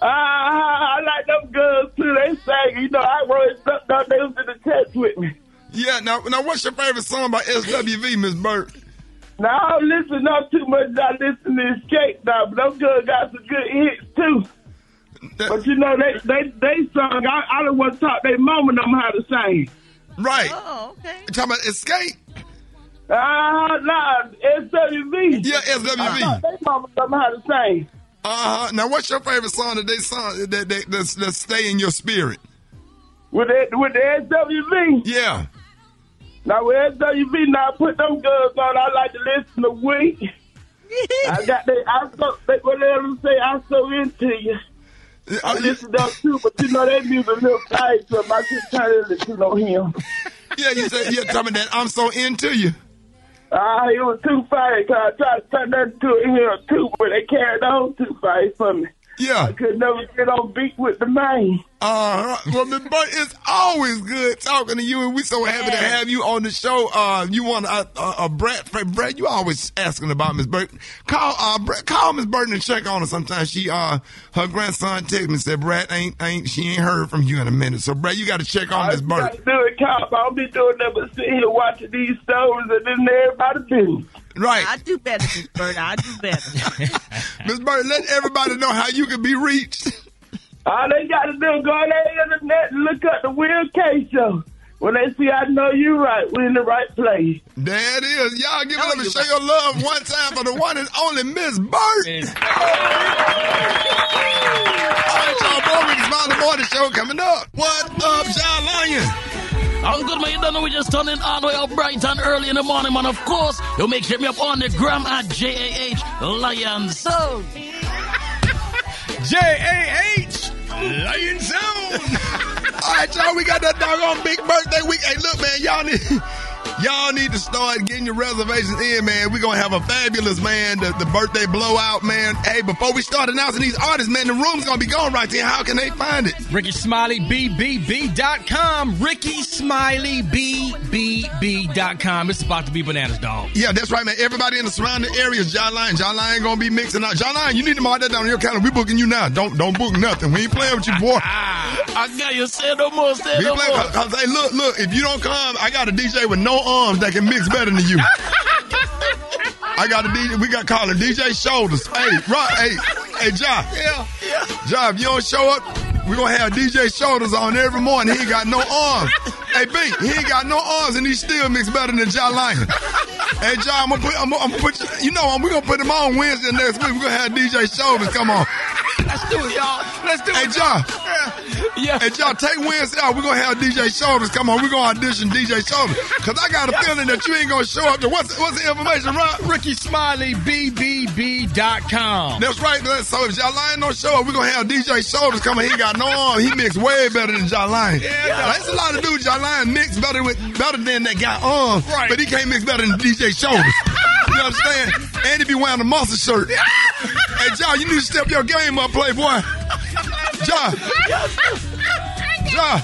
[SPEAKER 13] Uh, I like them girls too. They sang, you know, I wrote stuff down. They was in the text with me.
[SPEAKER 2] Yeah. Now, now, what's your favorite song by SWV, Miss Burt?
[SPEAKER 13] Now I don't listen not too much. I listen to Xscape now, but them girls got some good hits too. But you know, they they they sung. I, I don't want to talk. They mama them how to sing.
[SPEAKER 2] Right.
[SPEAKER 7] Oh, okay.
[SPEAKER 2] You talking about Xscape?
[SPEAKER 13] Ah, uh, nah, SWV.
[SPEAKER 2] Yeah, SWV.
[SPEAKER 13] They mama how to sing.
[SPEAKER 2] Uh huh. Now, what's your favorite song that they song that that that's, that stay in your spirit?
[SPEAKER 13] With the, with the SWV.
[SPEAKER 2] Yeah.
[SPEAKER 13] Now with SWV, now I put them girls on. I like to listen to Weak. I got they. I so they, what they say. I'm so into you. I listen to them too, but you know they music a little tight, so I just try to listen to him.
[SPEAKER 2] Yeah, you said you're telling me that I'm so into you.
[SPEAKER 13] Ah, it was too fast. I tried to turn that into a too, but they carried on too fast for me.
[SPEAKER 2] Yeah.
[SPEAKER 13] I could never get on beat with the man.
[SPEAKER 2] Uh, well, Miss Burt, it's always good talking to you, and we're so happy to have you on the show. Uh, you want a, a, a Brett? Brett, you always asking about Miss Burton. Call, uh, Brett, call Miss Burton and check on her. Sometimes she, uh, her grandson texted me and said, Brett ain't, ain't, she ain't heard from you in a minute. So, Brett, you got to check on
[SPEAKER 13] I
[SPEAKER 2] Miss
[SPEAKER 13] got
[SPEAKER 2] Burton.
[SPEAKER 13] to do it, Cop. I don't be doing nothing but sitting here watching these stories and then everybody business.
[SPEAKER 2] Right.
[SPEAKER 7] I do better, Miss Bird. I do better.
[SPEAKER 2] Miss Burton, let everybody know how you can be reached.
[SPEAKER 13] All they got to do is go on the internet and look up the Will K show. When they see I know you right, we're in the right place.
[SPEAKER 2] There it is. Y'all give it up and show your love one time for the one and only Miss Burt. All right, y'all, boy, Rickey Smiley Morning Show coming up. What up, John Lion?
[SPEAKER 18] I'm good, man. You don't know we just turning all the way up bright and early in the morning, man. Of course, you make sure me up on the gram at J-A-H Lion Sound.
[SPEAKER 2] J-A-H Lion Sound. All right, y'all, we got that doggone big birthday week. Hey, look, man, y'all need... Y'all need to start getting your reservations in, man. We're going to have a fabulous, man, the, the birthday blowout, man. Hey, before we start announcing these artists, man, the room's going to be gone right there. How can they find it?
[SPEAKER 6] Rickey Smiley, BBB.com. Rickey Smiley, BBB.com. It's about to be bananas, dog.
[SPEAKER 2] Yeah, that's right, man. Everybody in the surrounding areas, John Lyon. John Lyon gonna be mixing out. John Lyon, you need to mark that down on your calendar. We booking you now. Don't don't book nothing. We ain't playing with you, boy.
[SPEAKER 18] I got you. Say no more. Say
[SPEAKER 2] We
[SPEAKER 18] no
[SPEAKER 2] playing,
[SPEAKER 18] more.
[SPEAKER 2] cause, cause, hey, look, look. If you don't come, I got a DJ with no arms that can mix better than you. I got a DJ. We got calling DJ Shoulders. Hey, right? Hey, hey, John.
[SPEAKER 18] Yeah, yeah.
[SPEAKER 2] John, if you don't show up, We're gonna have DJ Shoulders on every morning. He ain't got no arms. hey, B, he ain't got no arms, and he still mix better than John Lyon. hey, John, I'm gonna put, I'm gonna, I'm gonna put, you, you know, we're gonna put him on Wednesday next week. We're gonna have DJ Shoulders come on.
[SPEAKER 18] Let's do it, y'all. Let's do
[SPEAKER 2] Hey,
[SPEAKER 18] it.
[SPEAKER 2] Hey, John.
[SPEAKER 18] Yeah.
[SPEAKER 2] Hey, John, take Wednesday out. We're going to have DJ Shoulders come on. We're going to audition DJ Shoulders. Because I got a feeling that you ain't going to show up to what's, what's the information,
[SPEAKER 6] Smiley, BBB.com.
[SPEAKER 2] That's right. man. So if John Lyon don't show up, we're going to have DJ Shoulders come on. He got no arm. He mix way better than John Lyon. Yeah, There's a lot of dudes John Lyon mix better with better than that guy arms.
[SPEAKER 6] Right.
[SPEAKER 2] But he can't mix better than DJ Shoulders. you know what I'm saying? And he be wearing a muscle shirt. hey, John, you need to step your game up, playboy. John. Ja,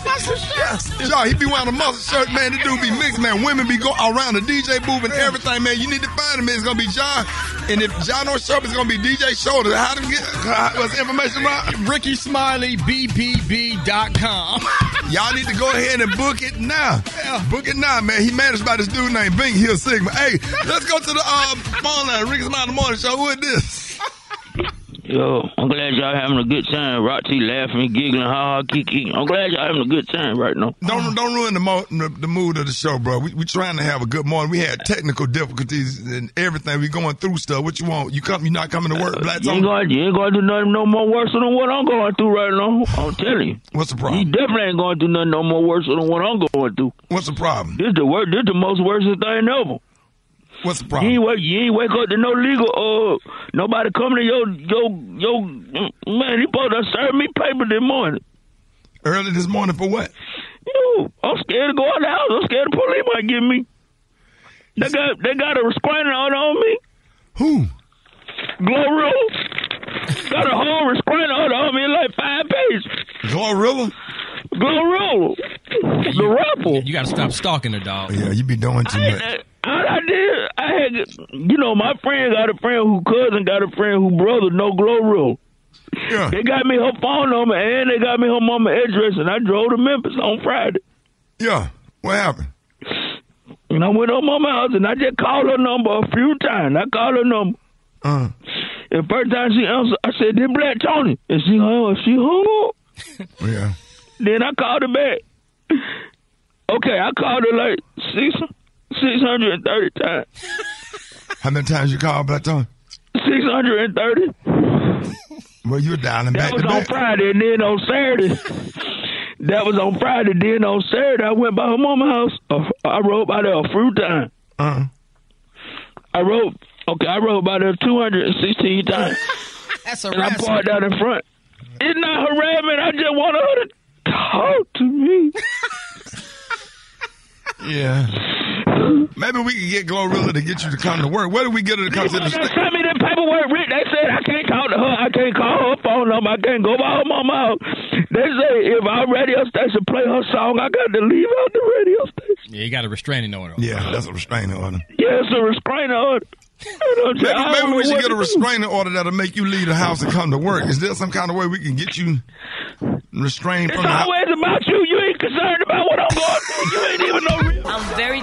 [SPEAKER 2] Ja, he be wearing a muscle shirt, man. The dude be mixed, man. Women be go around the DJ booth and everything, man. You need to find him. man. It's gonna be Ja, and if Ja don't show up, it's gonna be DJ Shoulder. How to get? How, what's the information about?
[SPEAKER 6] Rickey Smiley, BPB.com.
[SPEAKER 2] Y'all need to go ahead and book it now. Book it now, man. He managed by this dude named Bink Hill Sigma. Hey, let's go to the uh, phone line. Rickey Smiley the Morning Show. Who is this?
[SPEAKER 19] Yo, I'm glad y'all having a good time. Roxy laughing, giggling, ha ha, kiki. I'm glad y'all having a good time right now.
[SPEAKER 2] Don't don't ruin the, mo- the the mood of the show, bro. We we trying to have a good morning. We had technical difficulties and everything. We going through stuff. What you want? You come? You not coming to work? Uh, Black
[SPEAKER 19] You ain't going, you ain't going to do nothing no more worse than what I'm going through right now. I'm telling you.
[SPEAKER 2] What's the problem?
[SPEAKER 19] You definitely ain't going to do nothing no more worse than what I'm going through.
[SPEAKER 2] What's the problem?
[SPEAKER 19] This the worst. This the most worstest thing ever.
[SPEAKER 2] What's the
[SPEAKER 19] You
[SPEAKER 2] problem?
[SPEAKER 19] ain't wake, you ain't wake up to no legal. Uh, nobody coming to your your your man. He supposed to serve me paper this morning.
[SPEAKER 2] Early this morning for what?
[SPEAKER 19] Yo, I'm scared to go out the house. I'm scared the police might get me. They got they got a restraining order on me.
[SPEAKER 2] Who?
[SPEAKER 19] Glorilla. got a whole restraining order on me like five pages.
[SPEAKER 2] Glorilla?
[SPEAKER 19] Glorilla. The rapper.
[SPEAKER 6] You got to stop stalking the dog.
[SPEAKER 2] Yeah, you be doing too much.
[SPEAKER 19] I, I did. I had, you know, my friend got a friend who cousin got a friend who brother no Glorilla.
[SPEAKER 2] Yeah.
[SPEAKER 19] They got me her phone number and they got me her mama address, and I drove to Memphis on Friday.
[SPEAKER 2] Yeah. What happened?
[SPEAKER 19] And I went on mama house and I just called her number a few times. I called her number.
[SPEAKER 2] Uh.
[SPEAKER 19] The first time she answered, I said, "This Black Tony," and she hung. She hung up.
[SPEAKER 2] Yeah.
[SPEAKER 19] Then I called her back. Okay, I called her like six six hundred and thirty times.
[SPEAKER 2] How many times you called Black Tony?
[SPEAKER 19] Six hundred and thirty.
[SPEAKER 2] Well, you were dialing back
[SPEAKER 19] That was
[SPEAKER 2] to
[SPEAKER 19] on
[SPEAKER 2] back.
[SPEAKER 19] Friday, and then on Saturday. that was on Friday. Then on Saturday, I went by her mama house. Uh, I rode by there a few times.
[SPEAKER 2] Uh. Huh.
[SPEAKER 19] I rode. Okay, I rode by there two hundred and sixteen times.
[SPEAKER 6] That's a
[SPEAKER 19] and I parked out in front. It's not harassment. I just want her to talk to me.
[SPEAKER 2] Yeah. Maybe we can get Glorilla to get you to come to work. Where do we get her to come to the
[SPEAKER 19] They
[SPEAKER 2] state?
[SPEAKER 19] sent me the paperwork, Rick. They said I can't talk to her. I can't call her phone number. I can't go by her mama house. They say if our radio station play her song, I got to leave out the radio station.
[SPEAKER 6] Yeah, you got a restraining order.
[SPEAKER 2] Yeah, that's a restraining order.
[SPEAKER 19] Yeah, it's a restraining order.
[SPEAKER 2] Maybe, maybe we should get a
[SPEAKER 19] restraining.
[SPEAKER 2] restraining order that'll make you leave the house and come to work. Is there some kind of way we can get you restrained
[SPEAKER 19] It's
[SPEAKER 2] from the house?
[SPEAKER 19] always about you. You ain't concerned about what I'm going through. You ain't even know.
[SPEAKER 5] I'm very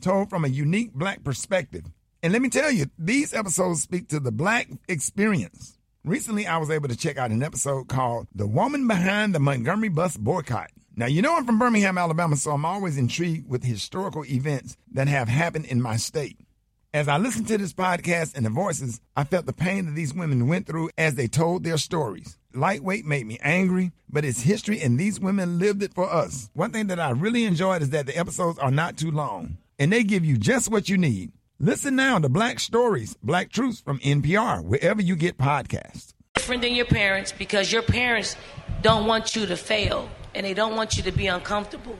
[SPEAKER 2] told from a unique black perspective. And let me tell you, these episodes speak to the black experience. Recently, I was able to check out an episode called The Woman Behind the Montgomery Bus Boycott. Now, you know I'm from Birmingham, Alabama, so I'm always intrigued with historical events that have happened in my state. As I listened to this podcast and the voices, I felt the pain that these women went through as they told their stories. Lightweight made me angry, but it's history and these women lived it for us. One thing that I really enjoyed is that the episodes are not too long and they give you just what you need. Listen now to Black Stories, Black Truths from NPR, wherever you get podcasts.
[SPEAKER 20] different than your parents because your parents don't want you to fail and they don't want you to be uncomfortable.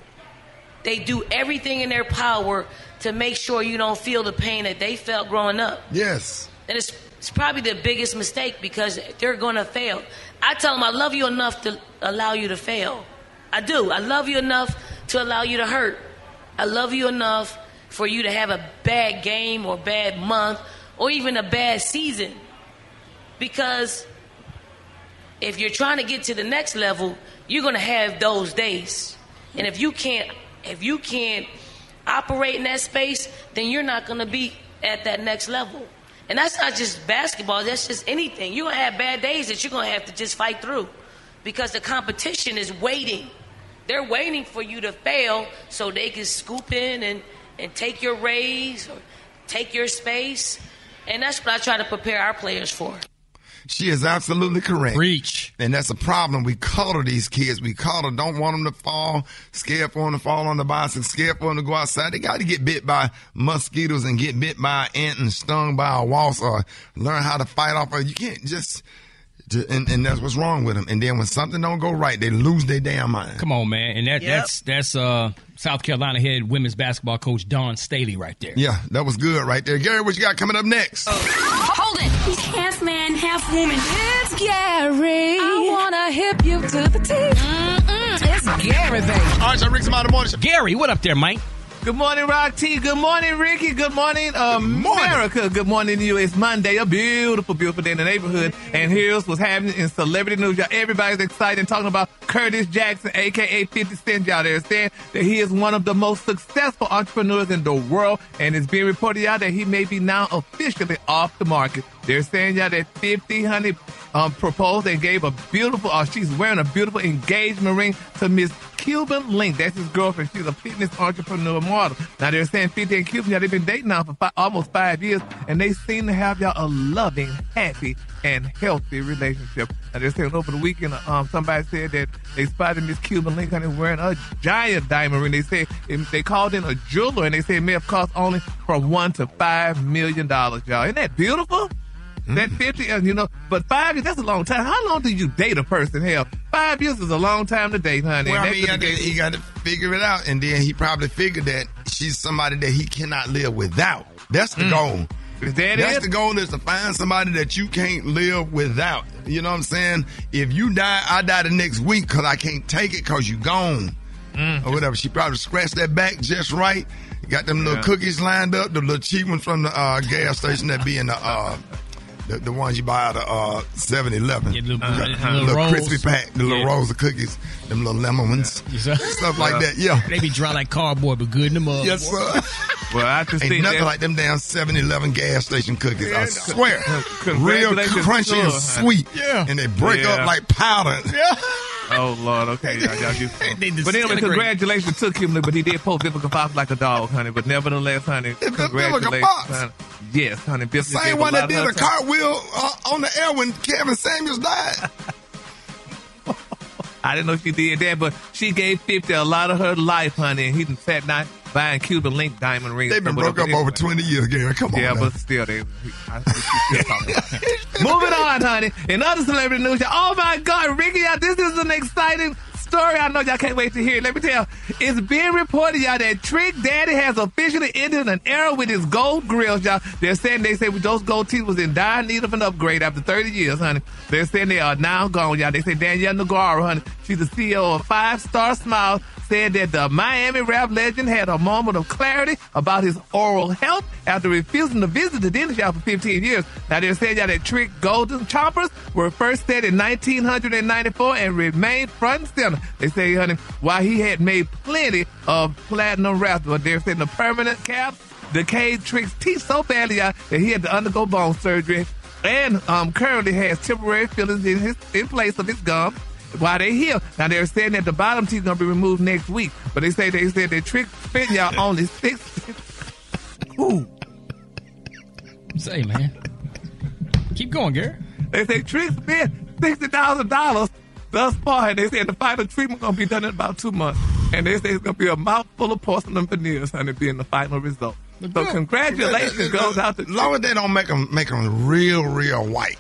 [SPEAKER 20] They do everything in their power to make sure you don't feel the pain that they felt growing up.
[SPEAKER 2] Yes.
[SPEAKER 20] And it's, it's probably the biggest mistake because they're going to fail. I tell them I love you enough to allow you to fail. I do. I love you enough to allow you to hurt. I love you enough for you to have a bad game or bad month or even a bad season. Because if you're trying to get to the next level, you're going to have those days. And if you can't if you can't operate in that space, then you're not going to be at that next level. And that's not just basketball, that's just anything. You're going to have bad days that you're going to have to just fight through because the competition is waiting. They're waiting for you to fail so they can scoop in and, and take your raise or take your space. And that's what I try to prepare our players for.
[SPEAKER 2] She is absolutely correct.
[SPEAKER 6] Reach.
[SPEAKER 2] And that's a problem. We coddle these kids. We coddle, don't want them to fall, scared for them to fall on the bicycle, scared for them to go outside. They got to get bit by mosquitoes and get bit by an ant and stung by a wasp or learn how to fight off. You can't just, and, and that's what's wrong with them. And then when something don't go right, they lose their damn mind.
[SPEAKER 6] Come on, man. And that,
[SPEAKER 2] Yep.
[SPEAKER 6] that's that's uh, South Carolina head women's basketball coach Dawn Staley right there.
[SPEAKER 2] Yeah, that was good right there. Gary, what you got coming up next?
[SPEAKER 11] Hold it. He's half man, half woman.
[SPEAKER 1] It's Gary. I wanna hip you to the teeth. It's Gary, baby.
[SPEAKER 2] All right, so Rick's about the morning.
[SPEAKER 6] Gary, what up there, Mike?
[SPEAKER 12] Good morning, Rock T. Good morning, Rickey. Good morning, America. Good morning to you. It's Monday, a beautiful, beautiful day in the neighborhood. And here's what's happening in celebrity news. Y'all, everybody's excited and talking about Curtis Jackson, aka 50 Cent. Y'all, they're saying that he is one of the most successful entrepreneurs in the world. And it's being reported out that he may be now officially off the market. They're saying y'all that 50 honey um, proposed and gave a beautiful, uh, she's wearing a beautiful engagement ring to Miss Cuban Link. That's his girlfriend. She's a fitness entrepreneur model. Now they're saying 50 and Cuban, y'all, they've been dating now for fi- almost five years, and they seem to have y'all a loving, happy, and healthy relationship. Now they're saying over the weekend, um, somebody said that they spotted Miss Cuban Link honey wearing a giant diamond ring. They said they called in a jeweler, and they said it may have cost only from one to five million dollars, y'all. Isn't that beautiful? That 50, and you know, but five years, that's a long time. How long do you date a person? Hell, five years is a long time to date, honey.
[SPEAKER 2] Well, I mean, he got, to, he got to figure it out, and then he probably figured that she's somebody that he cannot live without. That's the goal.
[SPEAKER 12] Is that
[SPEAKER 2] That's
[SPEAKER 12] it?
[SPEAKER 2] the goal is to find somebody that you can't live without. You know what I'm saying? If you die, I die the next week because I can't take it because you gone or whatever. She probably scratched that back just right. Got them little
[SPEAKER 12] Yeah.
[SPEAKER 2] cookies lined up, the little cheap ones from the uh, gas station that be in the. Uh, the, the ones you buy out of uh, 7-Eleven.
[SPEAKER 6] Yeah, little-
[SPEAKER 2] Uh,
[SPEAKER 6] little
[SPEAKER 2] little crispy pack, the little
[SPEAKER 6] Yeah.
[SPEAKER 2] rolls of cookies, them little lemon ones, stuff like that. Yeah.
[SPEAKER 6] They be dry like cardboard, but good in the mug.
[SPEAKER 2] Yes, sir.
[SPEAKER 12] Well, I just
[SPEAKER 2] Ain't
[SPEAKER 12] think
[SPEAKER 2] nothing
[SPEAKER 12] that-
[SPEAKER 2] like them damn 7-Eleven gas station cookies. I swear. Real crunchy
[SPEAKER 12] to
[SPEAKER 2] and sweet.
[SPEAKER 12] Yeah.
[SPEAKER 2] And they break
[SPEAKER 12] Yeah.
[SPEAKER 2] up like powder. Yeah.
[SPEAKER 12] Oh Lord, okay, y'all, y'all get But anyway, congratulations to Kim, but he did post Vivica Fox like a dog, honey. But nevertheless, honey,
[SPEAKER 2] Vivica
[SPEAKER 12] congratulations.
[SPEAKER 2] Fox?
[SPEAKER 12] honey. Yes, honey. Vivica
[SPEAKER 2] Same one that did a cartwheel uh, on the air when Kevin Samuels died.
[SPEAKER 12] I didn't know she did that, but she gave 50 a lot of her life, honey. And he sat down buying Cuban link diamond rings.
[SPEAKER 2] They've been broke up over 20 years, Gary. Come on.
[SPEAKER 12] Yeah,
[SPEAKER 2] now.
[SPEAKER 12] but still, they. I still. Moving on, honey. In other celebrity news, y'all- oh my God, Rickey, y'all, this is an exciting story. I know y'all can't wait to hear it. Let me tell you, it's being reported, y'all, that Trick Daddy has officially ended an era with his gold grills, y'all. They're saying they say those gold teeth was in dire need of an upgrade after 30 years, honey. They're saying they are now gone, y'all. They say Danielle Nagaro, honey, she's the CEO of Five Star Smile, said that the Miami rap legend had a moment of clarity about his oral health after refusing to visit the dentist y'all for 15 years. Now they're saying y'all that Trick Golden Choppers were first set in 1994 and remained front and center. They say, honey, while he had made plenty of platinum raps, but they're saying the permanent caps decayed Trick's teeth so badly y'all, that he had to undergo bone surgery and um, currently has temporary fillings in his in place of his gum while they heal. Now they're saying that the bottom teeth gonna be removed next week, but they say they said they trick spent y'all only six. Ooh,
[SPEAKER 6] Say, man. Keep going, Gary.
[SPEAKER 12] they say trick spent sixty thousand dollars thus far, and they said the final treatment gonna be done in about two months, and they say it's gonna be a mouthful of porcelain veneers, honey, being the final result. So congratulations goes out to
[SPEAKER 2] As long as they don't make them make them real, real white.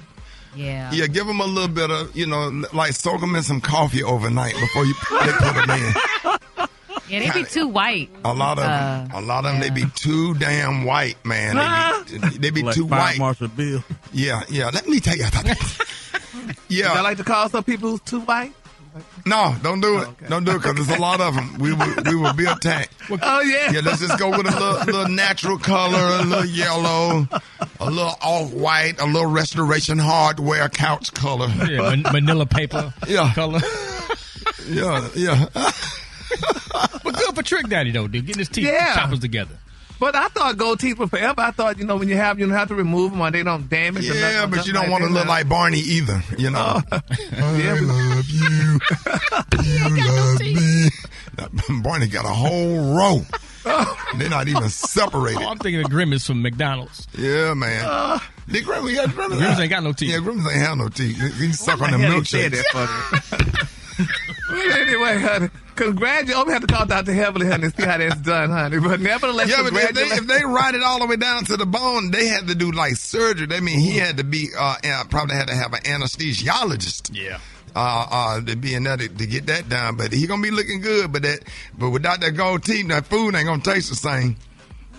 [SPEAKER 10] Yeah.
[SPEAKER 2] Yeah, give them a little bit of, you know, like soak them in some coffee overnight before you they put them in.
[SPEAKER 10] Yeah, they be too white.
[SPEAKER 2] A lot of
[SPEAKER 10] Uh,
[SPEAKER 2] them, a lot of them, they be too damn white, man. They be, they be
[SPEAKER 9] Like
[SPEAKER 2] too
[SPEAKER 9] Fire
[SPEAKER 2] white.
[SPEAKER 9] Marshal Bill.
[SPEAKER 2] Yeah, yeah. Let me tell you. yeah.
[SPEAKER 12] I like to call some people too white.
[SPEAKER 2] No, don't do it. Oh, don't do it because there's a lot of them. We will, we will be attacked.
[SPEAKER 12] Oh yeah.
[SPEAKER 2] Yeah, let's just go with a little, little natural color, a little yellow, a little off white, a little restoration hardware couch color.
[SPEAKER 6] Yeah, man- manila paper
[SPEAKER 2] Yeah.
[SPEAKER 6] color.
[SPEAKER 2] Yeah, yeah.
[SPEAKER 6] but good for Trick Daddy though, dude. Getting his teeth
[SPEAKER 12] Yeah.
[SPEAKER 6] choppers together.
[SPEAKER 12] But I thought gold teeth were forever. I thought, you know, when you have, you don't have to remove them or they don't damage. or
[SPEAKER 2] Yeah,
[SPEAKER 12] nothing,
[SPEAKER 2] but you don't want to look like Barney either, you know.
[SPEAKER 12] Yeah,
[SPEAKER 2] I
[SPEAKER 12] but-
[SPEAKER 2] love you. You love me. Barney got a whole row. Oh. They're not even separated.
[SPEAKER 6] Oh, I'm thinking of Grimace from McDonald's.
[SPEAKER 2] Yeah, man. Uh. Nick Grimace, yeah, Grimace,
[SPEAKER 6] Grimace ain't got no teeth.
[SPEAKER 2] Yeah, Grimace ain't have no teeth. He oh, he suck on
[SPEAKER 12] Why
[SPEAKER 2] the
[SPEAKER 12] the hell he said
[SPEAKER 2] milkshakes.
[SPEAKER 12] that for me? Well, anyway, honey, congratulations. We have to call Dr. Heavenly, honey, and see how that's done, honey. But nevertheless,
[SPEAKER 2] Yeah, but if they, if they ride it all the way down to the bone, they had to do like surgery. That mean he had to be uh, probably had to have an anesthesiologist.
[SPEAKER 6] Yeah.
[SPEAKER 2] Uh, uh, to be in there to, to get that done, but he gonna be looking good. But that, but without that gold teeth, that food ain't gonna taste the same.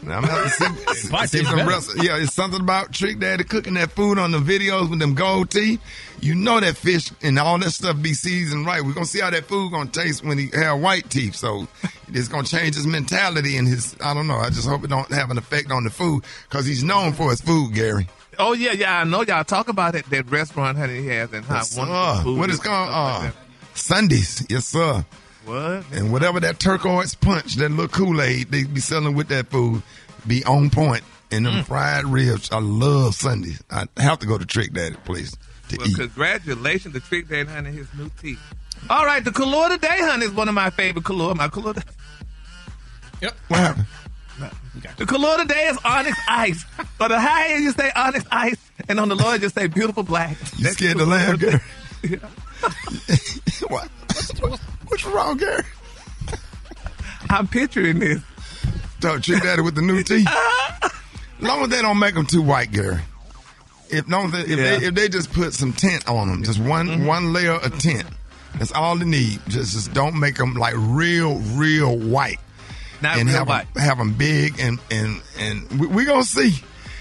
[SPEAKER 2] Now, I'm gonna have to see, see some
[SPEAKER 6] better.
[SPEAKER 2] rest. Yeah, it's something about Trick Daddy cooking that food on the videos with them gold teeth. You know that fish and all that stuff be seasoned right. We're gonna see how that food gonna taste when he have white teeth. So it's gonna change his mentality and his. I don't know. I just hope it don't have an effect on the food because he's known for his food, Gary.
[SPEAKER 12] oh, yeah, yeah, I know y'all talk about it, that restaurant, honey, he has and how
[SPEAKER 2] Yes,
[SPEAKER 12] wonderful
[SPEAKER 2] sir.
[SPEAKER 12] food
[SPEAKER 2] What is
[SPEAKER 12] and
[SPEAKER 2] called?
[SPEAKER 12] stuff like
[SPEAKER 2] Uh, Sundays. Yes, sir.
[SPEAKER 12] What?
[SPEAKER 2] And whatever that turquoise punch, that little Kool Aid they be selling with that food, be on point. And
[SPEAKER 12] Mm.
[SPEAKER 2] them fried ribs, I love Sundays. I have to go to Trick Daddy, please, to
[SPEAKER 12] Well,
[SPEAKER 2] eat.
[SPEAKER 12] congratulations to Trick Daddy, honey, his new teeth. All right, the color today, honey, is one of my favorite color. My color.
[SPEAKER 6] Yep.
[SPEAKER 2] What happened?
[SPEAKER 12] The color today is onyx ice. On the high end, you say onyx ice, and on the low end, you say beautiful black.
[SPEAKER 2] You
[SPEAKER 12] That's
[SPEAKER 2] scared
[SPEAKER 12] the
[SPEAKER 2] to laugh,
[SPEAKER 12] color
[SPEAKER 2] Gary? what? What's wrong, Gary?
[SPEAKER 12] I'm picturing this.
[SPEAKER 2] So Trick Daddy with the new teeth. long as they don't make them too white, Gary. If no, if,
[SPEAKER 12] Yeah. Mm-hmm.
[SPEAKER 2] they, if they just put some tint on them, just one one layer of tint, that's all they need. Just just don't make them like real real white.
[SPEAKER 12] Not
[SPEAKER 2] and
[SPEAKER 12] real
[SPEAKER 2] have
[SPEAKER 12] white.
[SPEAKER 2] Them, have them big and and and we, we gonna see.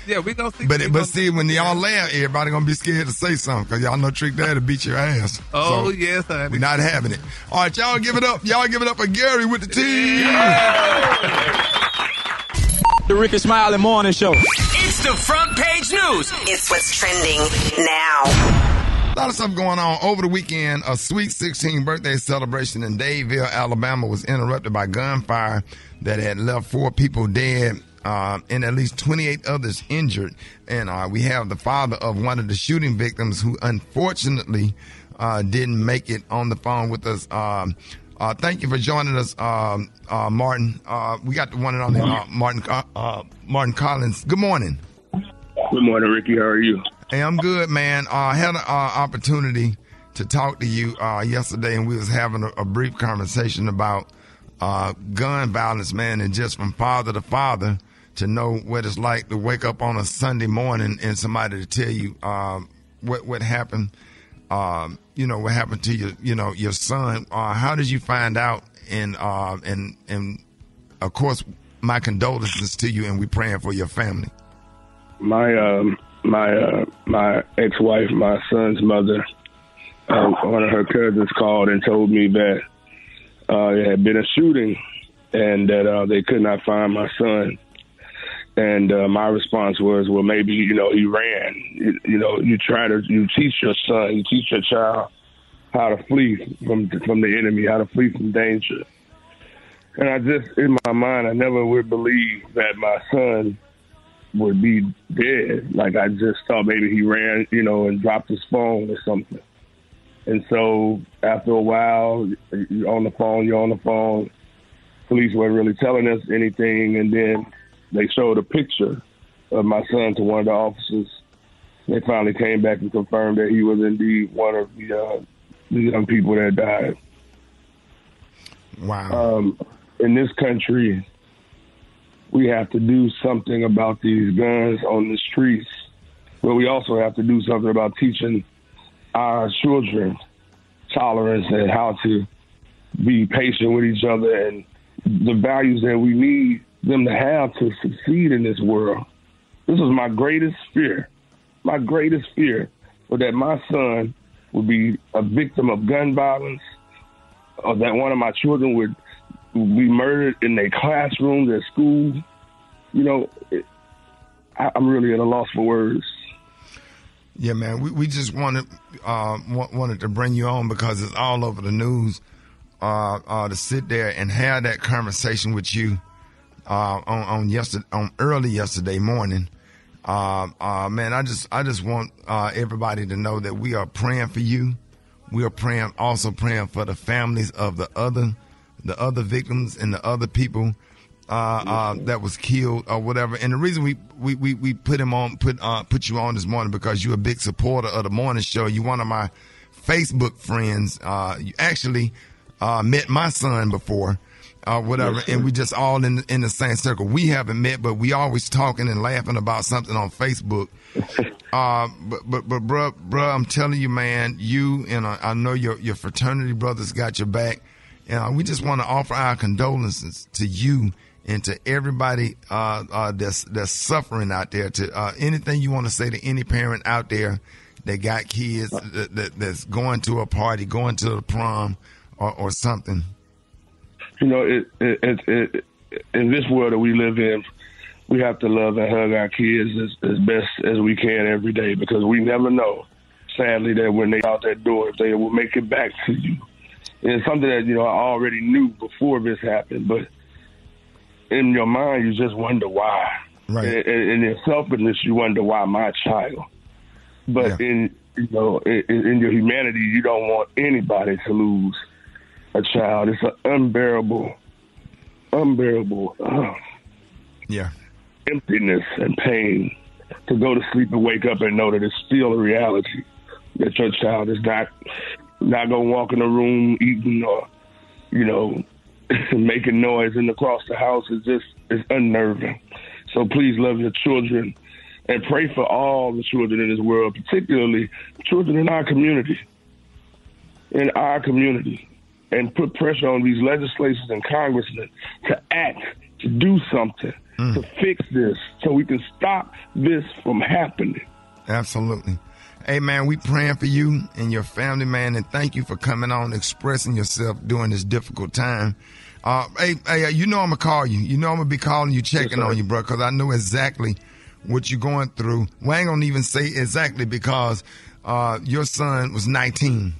[SPEAKER 12] Yeah, we gonna see.
[SPEAKER 2] But
[SPEAKER 12] we
[SPEAKER 2] but see when y'all laugh, everybody gonna be scared to say something because y'all know Trick Daddy beat your ass.
[SPEAKER 12] Oh
[SPEAKER 2] So,
[SPEAKER 12] yes, honey.
[SPEAKER 2] we're not having it. All right, y'all give it up. Y'all give it up for Gary with the T.
[SPEAKER 21] The Rickey Smiley Morning Show.
[SPEAKER 22] It's the front page news. It's what's trending now.
[SPEAKER 2] A lot of stuff going on over the weekend. A Sweet 16 birthday celebration in Dadeville, Alabama was interrupted by gunfire that had left four people dead uh, and at least 28 others injured. And uh, we have the father of one of the shooting victims who unfortunately uh, didn't make it on the phone with us. Um, uh, thank you for joining us, um, uh, Martin. Uh, we got the one and only uh, Martin Martin Collins. Good morning.
[SPEAKER 23] Good morning, Rickey. How are you?
[SPEAKER 2] Hey, I'm good, man. Uh, I had an uh, opportunity to talk to you uh, yesterday, and we was having a, a brief conversation about uh, gun violence, man, and just from father to father to know what it's like to wake up on a Sunday morning and somebody to tell you um, what what happened. Um, you know what happened to your, you know, your son. Uh, how did you find out? And uh, and and of course, my condolences to you, and we praying for your family.
[SPEAKER 23] My um, my uh, my ex-wife, my son's mother, uh, one of her cousins called and told me that uh, there had been a shooting and that uh, they could not find my son. And uh, my response was, well, maybe you know he ran. You, you know, you try to you teach your son, you teach your child how to flee from from the enemy, how to flee from danger. And I just, in my mind, I never would believe that my son would be dead. Like I just thought maybe he ran, you know, and dropped his phone or something. And so after a while, you're on the phone, you're on the phone. Police weren't really telling us anything, and then they showed a picture of my son to one of the officers. They finally came back and confirmed that he was indeed one of the, uh, the young people that died.
[SPEAKER 2] Wow.
[SPEAKER 23] Um, in this country, we have to do something about these guns on the streets. but we also have to do something about teaching our children tolerance and how to be patient with each other and the values that we need them to have to succeed in this world. This was my greatest fear. My greatest fear was that my son would be a victim of gun violence, or that one of my children would be murdered in their classrooms at school. You know, it, I, I'm really at a loss for words.
[SPEAKER 2] Yeah, man. We, we just wanted uh, wa- wanted to bring you on because it's all over the news. Uh, uh, to sit there and have that conversation with you uh, on on yesterday on early yesterday morning. Uh, uh, man, I just I just want uh, everybody to know that we are praying for you. We are praying also praying for the families of the other the other victims and the other people uh, uh, that was killed or whatever. And the reason we, we, we, we put him on put put you on this morning because you're a big supporter of the morning show. You're one of my Facebook friends. You actually met my son before. Uh, whatever,
[SPEAKER 23] Yes,
[SPEAKER 2] and we just all in in the same circle. We haven't met, but we always talking and laughing about something on Facebook. Uh, but but but bruh, bruh, I'm telling you, man, you and I, I know your your fraternity brothers got your back. And uh, we just want to offer our condolences to you and to everybody uh, uh, that's that's suffering out there. To uh, anything you want to say to any parent out there that got kids that, that, that's going to a party, going to the prom, or, or something.
[SPEAKER 23] You know, it, it, it, it, in this world that we live in, we have to love and hug our kids as, as best as we can every day because we never know, sadly, that when they out that door, if they will make it back to you. And it's something that, you know, I already knew before this happened, but in your mind, you just wonder why.
[SPEAKER 2] Right.
[SPEAKER 23] In your selfishness, you wonder why my child. But in, you know, in, in your humanity, you don't want anybody to lose a child. It's an unbearable, unbearable uh,
[SPEAKER 2] Yeah.
[SPEAKER 23] emptiness and pain to go to sleep and wake up and know that it's still a reality that your child is not not gonna walk in the room eating or you know making noise and across the house is just is unnerving. So please love your children and pray for all the children in this world, particularly children in our community. In our community. And put pressure on these legislators and congressmen to act, to do something, to fix this so we can stop this from happening.
[SPEAKER 2] Absolutely. Hey man, we praying for you and your family, man, and thank you for coming on, expressing yourself during this difficult time. Uh, hey, hey, you know I'm gonna call you. You know I'm gonna be calling you, checking
[SPEAKER 23] sir.
[SPEAKER 2] on you, bro, because I know exactly what you're going through. Well, I ain't gonna even say exactly because uh, your son was 19.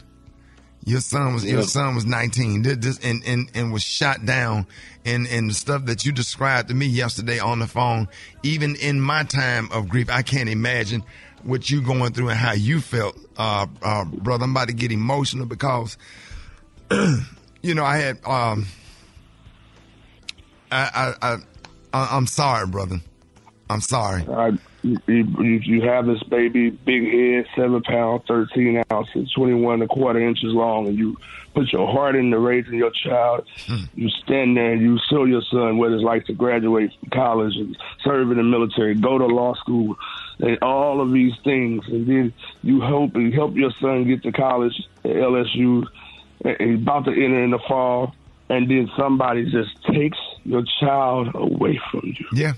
[SPEAKER 2] Your son was your son was 19 Did this- and, and, and was shot down and, and the stuff that you described to me yesterday on the phone, even in my time of grief, I can't imagine what you going through and how you felt, uh, uh, brother. I'm about to get emotional because, you know, I had, um, I, I, I, I'm sorry, brother. I'm sorry.
[SPEAKER 23] You, you, you have this baby, big head, seven pounds, 13 ounces, 21 and a quarter inches long, and you put your heart into raising your child. Hmm. You stand there and you show your son what it's like to graduate from college and serve in the military, go to law school, and all of these things. And then you hope and help your son get to college at LSU. and He's about to enter in the fall, and then somebody just takes your child away from you.
[SPEAKER 2] Yeah.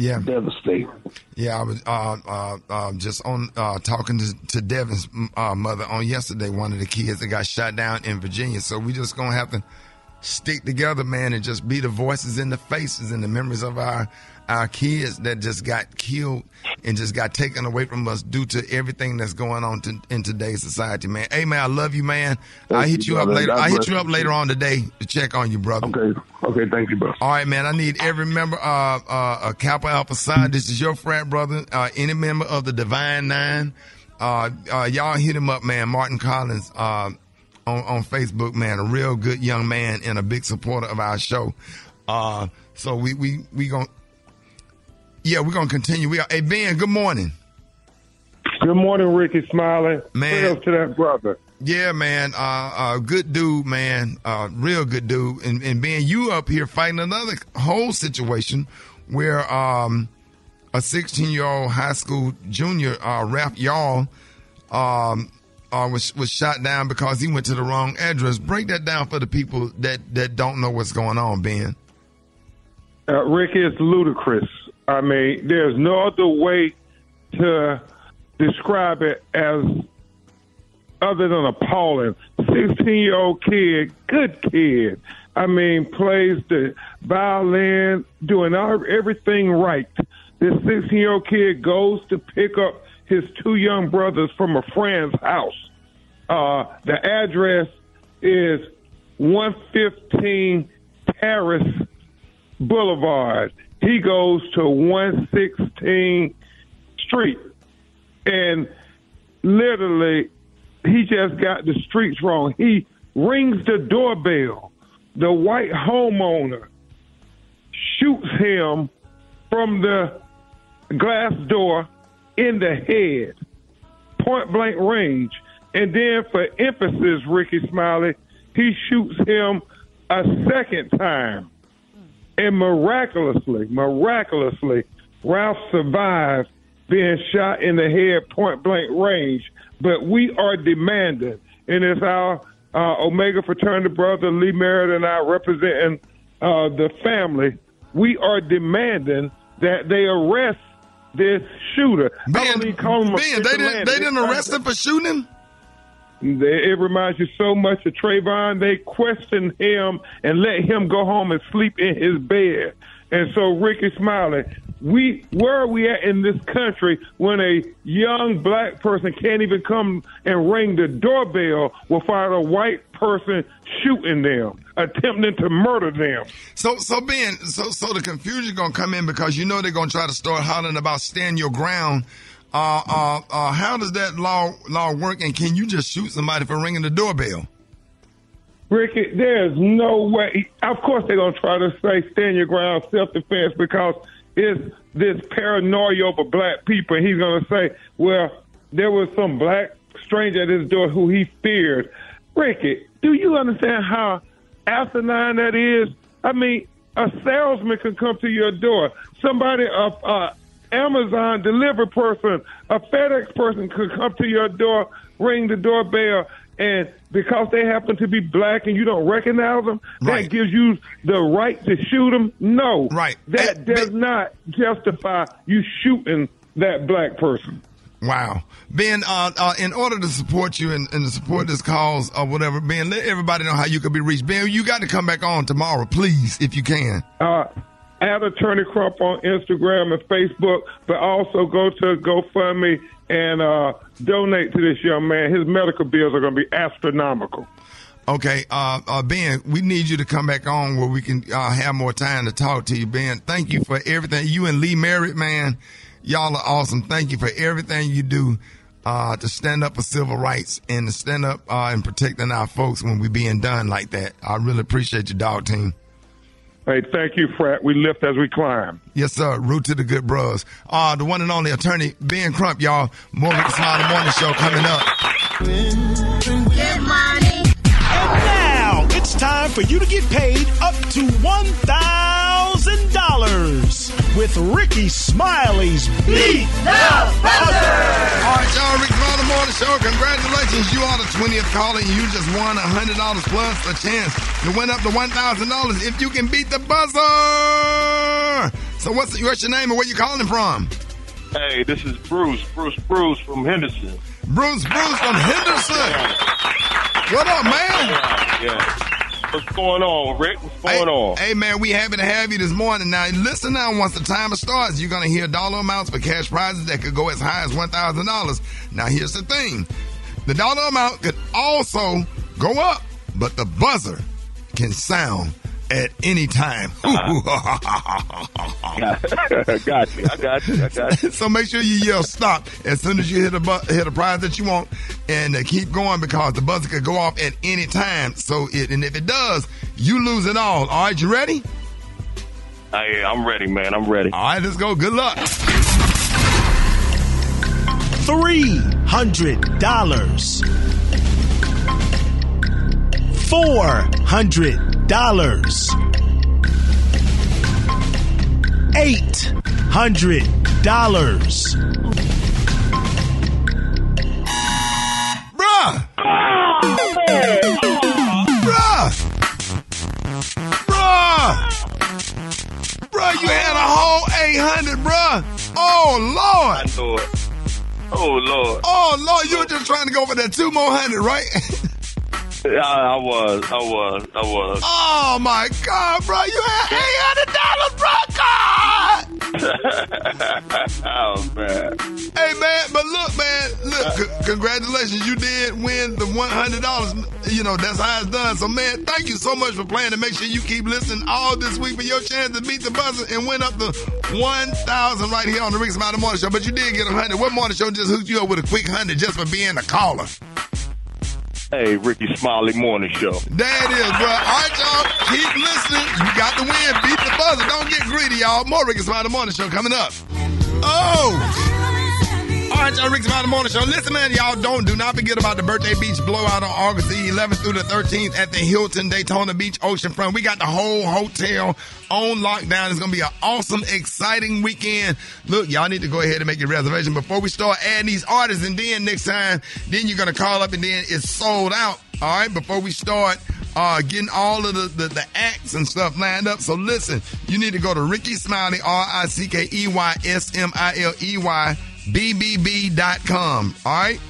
[SPEAKER 2] Yeah.
[SPEAKER 23] Devastating.
[SPEAKER 2] Yeah, I was uh, uh, uh, just on uh, talking to, to Devin's uh, mother on yesterday. One of the kids that got shot down in Virginia. So we just gonna have to stick together, man, and just be the voices and the faces and the memories of our our kids that just got killed and just got taken away from us due to everything that's going on to, in today's society, man. Hey, man, I love you, man. I hit you up
[SPEAKER 23] brother.
[SPEAKER 2] later.
[SPEAKER 23] God
[SPEAKER 2] I hit you up
[SPEAKER 23] you.
[SPEAKER 2] later on today to check on you, brother.
[SPEAKER 23] Okay. Okay. Thank you, bro.
[SPEAKER 2] All right, man. I need every member of uh, uh, Kappa Alpha Psi. This is your frat brother. Uh, any member of the Divine Nine. Uh, uh, y'all hit him up, man. Martin Collins uh, on on Facebook, man. A real good young man and a big supporter of our show. Uh, so we we we going yeah we're gonna continue. We are. Hey Ben, good morning.
[SPEAKER 24] Good morning, Ricky Smiling.
[SPEAKER 2] Man.
[SPEAKER 24] Prayers to that brother.
[SPEAKER 2] Yeah, man. Uh, uh, good dude, man. Uh, real good dude. And, and Ben, you up here fighting another whole situation where, um, a 16 year old high school junior, uh, Ralph Yarl, um, uh, was was shot down because he went to the wrong address. Break that down for the people that that don't know what's going on, Ben.
[SPEAKER 24] Uh, Rick, it's ludicrous. I mean, there's no other way to describe it as other than appalling. 16 year old kid, good kid. I mean, plays the violin, doing everything right. This 16 year old kid goes to pick up his two young brothers from a friend's house. Uh, the address is 115 Terrace Boulevard. He goes to 116 Street. And literally, he just got the streets wrong. He rings the doorbell. The white homeowner shoots him from the glass door in the head, point blank range. And then, for emphasis, Rickey Smiley, he shoots him a second time. And miraculously, miraculously, Ralph survived being shot in the head point blank range. But we are demanding, and it's our uh, Omega fraternity brother Lee Merritt and I representing uh, the family. We are demanding that they arrest this shooter. I don't even call him a
[SPEAKER 2] Ben, they didn't they didn't arrest him for shooting him.
[SPEAKER 24] It reminds you so much of Trayvon. They questioned him and let him go home and sleep in his bed. And so, Rickey Smiley, we where are we at in this country when a young black person can't even come and ring the doorbell without a white person shooting them, attempting to murder them?
[SPEAKER 2] So, so Ben, so so the confusion gonna come in because you know they're gonna try to start hollering about stand your ground. Uh, uh, uh, how does that law law work? And can you just shoot somebody for ringing the doorbell?
[SPEAKER 24] Rickey, there's no way. Of course, they're to try to say stand your ground, self defense, because it's this paranoia over black people. And he's to say, well, there was some black stranger at his door who he feared. Rickey, do you understand how asinine that is? I mean, a salesman can come to your door. Somebody, a, a Amazon delivery person, a FedEx person could come to your door, ring the doorbell, and because they happen to be black and you don't recognize them, that gives you the right to shoot them? No. Right. That does not justify you shooting that black person.
[SPEAKER 2] Wow. Ben, uh, uh, in order to support you and, and to support this cause or whatever, Ben, let everybody know how you can be reached. Ben, you got to come back on tomorrow, please, if you can.
[SPEAKER 24] Uh, at Attorney Crump on Instagram and Facebook, but also go to GoFundMe and uh, donate to this young man. His medical bills are going to be astronomical.
[SPEAKER 2] Okay, uh, uh, Ben, we need you to come back on where we can uh, have more time to talk to you, Ben. Thank you for everything. You and Lee Merritt, man, y'all are awesome. Thank you for everything you do uh, to stand up for civil rights and to stand up uh, and protecting our folks when we're being done like that. I really appreciate your dog team.
[SPEAKER 24] Hey, thank you, Frat. We lift as we climb.
[SPEAKER 2] Yes, sir. Root to the good bros. Uh, the one and only attorney, Ben Crump, y'all. More Rickey Smiley Morning Show coming up.
[SPEAKER 17] Get money.
[SPEAKER 25] And now it's time for you to get paid up to $1,000 with Rickey Smiley's Beat the Buzzer.
[SPEAKER 2] All right, y'all. Rickey Smiley Morning Show. Congratulations. You are the 20th caller and you just won a $100 plus a chance to win up to $1,000 if you can beat the buzzer. So what's, what's your name and where you calling from?
[SPEAKER 26] Hey, this is Bruce. Bruce Bruce from Henderson.
[SPEAKER 2] Bruce Bruce from Henderson. What up, man?
[SPEAKER 26] Yeah. What's going on, Rick? What's going on?
[SPEAKER 2] Hey man, we happy to have you this morning. Now listen now, once the timer starts, you're gonna hear dollar amounts for cash prizes that could go as high as one thousand dollars. Now here's the thing. The dollar amount could also go up, but the buzzer can sound at any time.
[SPEAKER 26] got you. I got you. I got you.
[SPEAKER 2] so make sure you yell stop as soon as you hit a bu- hit a prize that you want, and uh, keep going because the buzzer could go off at any time. So it and if it does, you lose it all. All right, you ready?
[SPEAKER 26] Hey, I'm ready, man. I'm ready.
[SPEAKER 2] All right, let's go. Good luck.
[SPEAKER 25] Three hundred dollars. Four hundred dollars. Eight hundred
[SPEAKER 2] Bruh! Bruh! Bruh! Bruh, you had a whole 800, bruh. Oh, Lord.
[SPEAKER 26] I know it. Oh Lord.
[SPEAKER 2] Oh, Lord, you were just trying to go for that two more hundred, right?
[SPEAKER 26] I, I was. I was. I was.
[SPEAKER 2] Oh, my God, bro. You had $800, bro. God.
[SPEAKER 26] oh man.
[SPEAKER 2] Hey, man, but look, man, look, uh, c- congratulations. You did win the $100. You know, that's how it's done. So, man, thank you so much for playing and make sure you keep listening all this week for your chance to beat the buzzer and win up to 1000 right here on the Rick Smiley Morning Show. But you did get a 100. What morning show just hooked you up with a quick 100 just for being a caller?
[SPEAKER 26] Hey, Rickey Smiley Morning Show.
[SPEAKER 2] There it is, bro. All right, y'all. Keep listening. You got the win. Beat the buzzer. Don't get greedy, y'all. More Rick Smiley Morning Show coming up. Oh! All right, y'all, Rick Smiley Morning Show. Listen, man, y'all don't, do not forget about the Birthday Beach Blowout on August the 11th through the 13th at the Hilton Daytona Beach Oceanfront. We got the whole hotel on lockdown. It's going to be an awesome, exciting weekend. Look, y'all need to go ahead and make your reservation before we start adding these artists. And then next time, then you're going to call up and then it's sold out. All right, before we start uh, getting all of the, the, the acts and stuff lined up. So listen, you need to go to Rickey Smiley, R I C K E Y S M I L E Y, BBB.com. All right?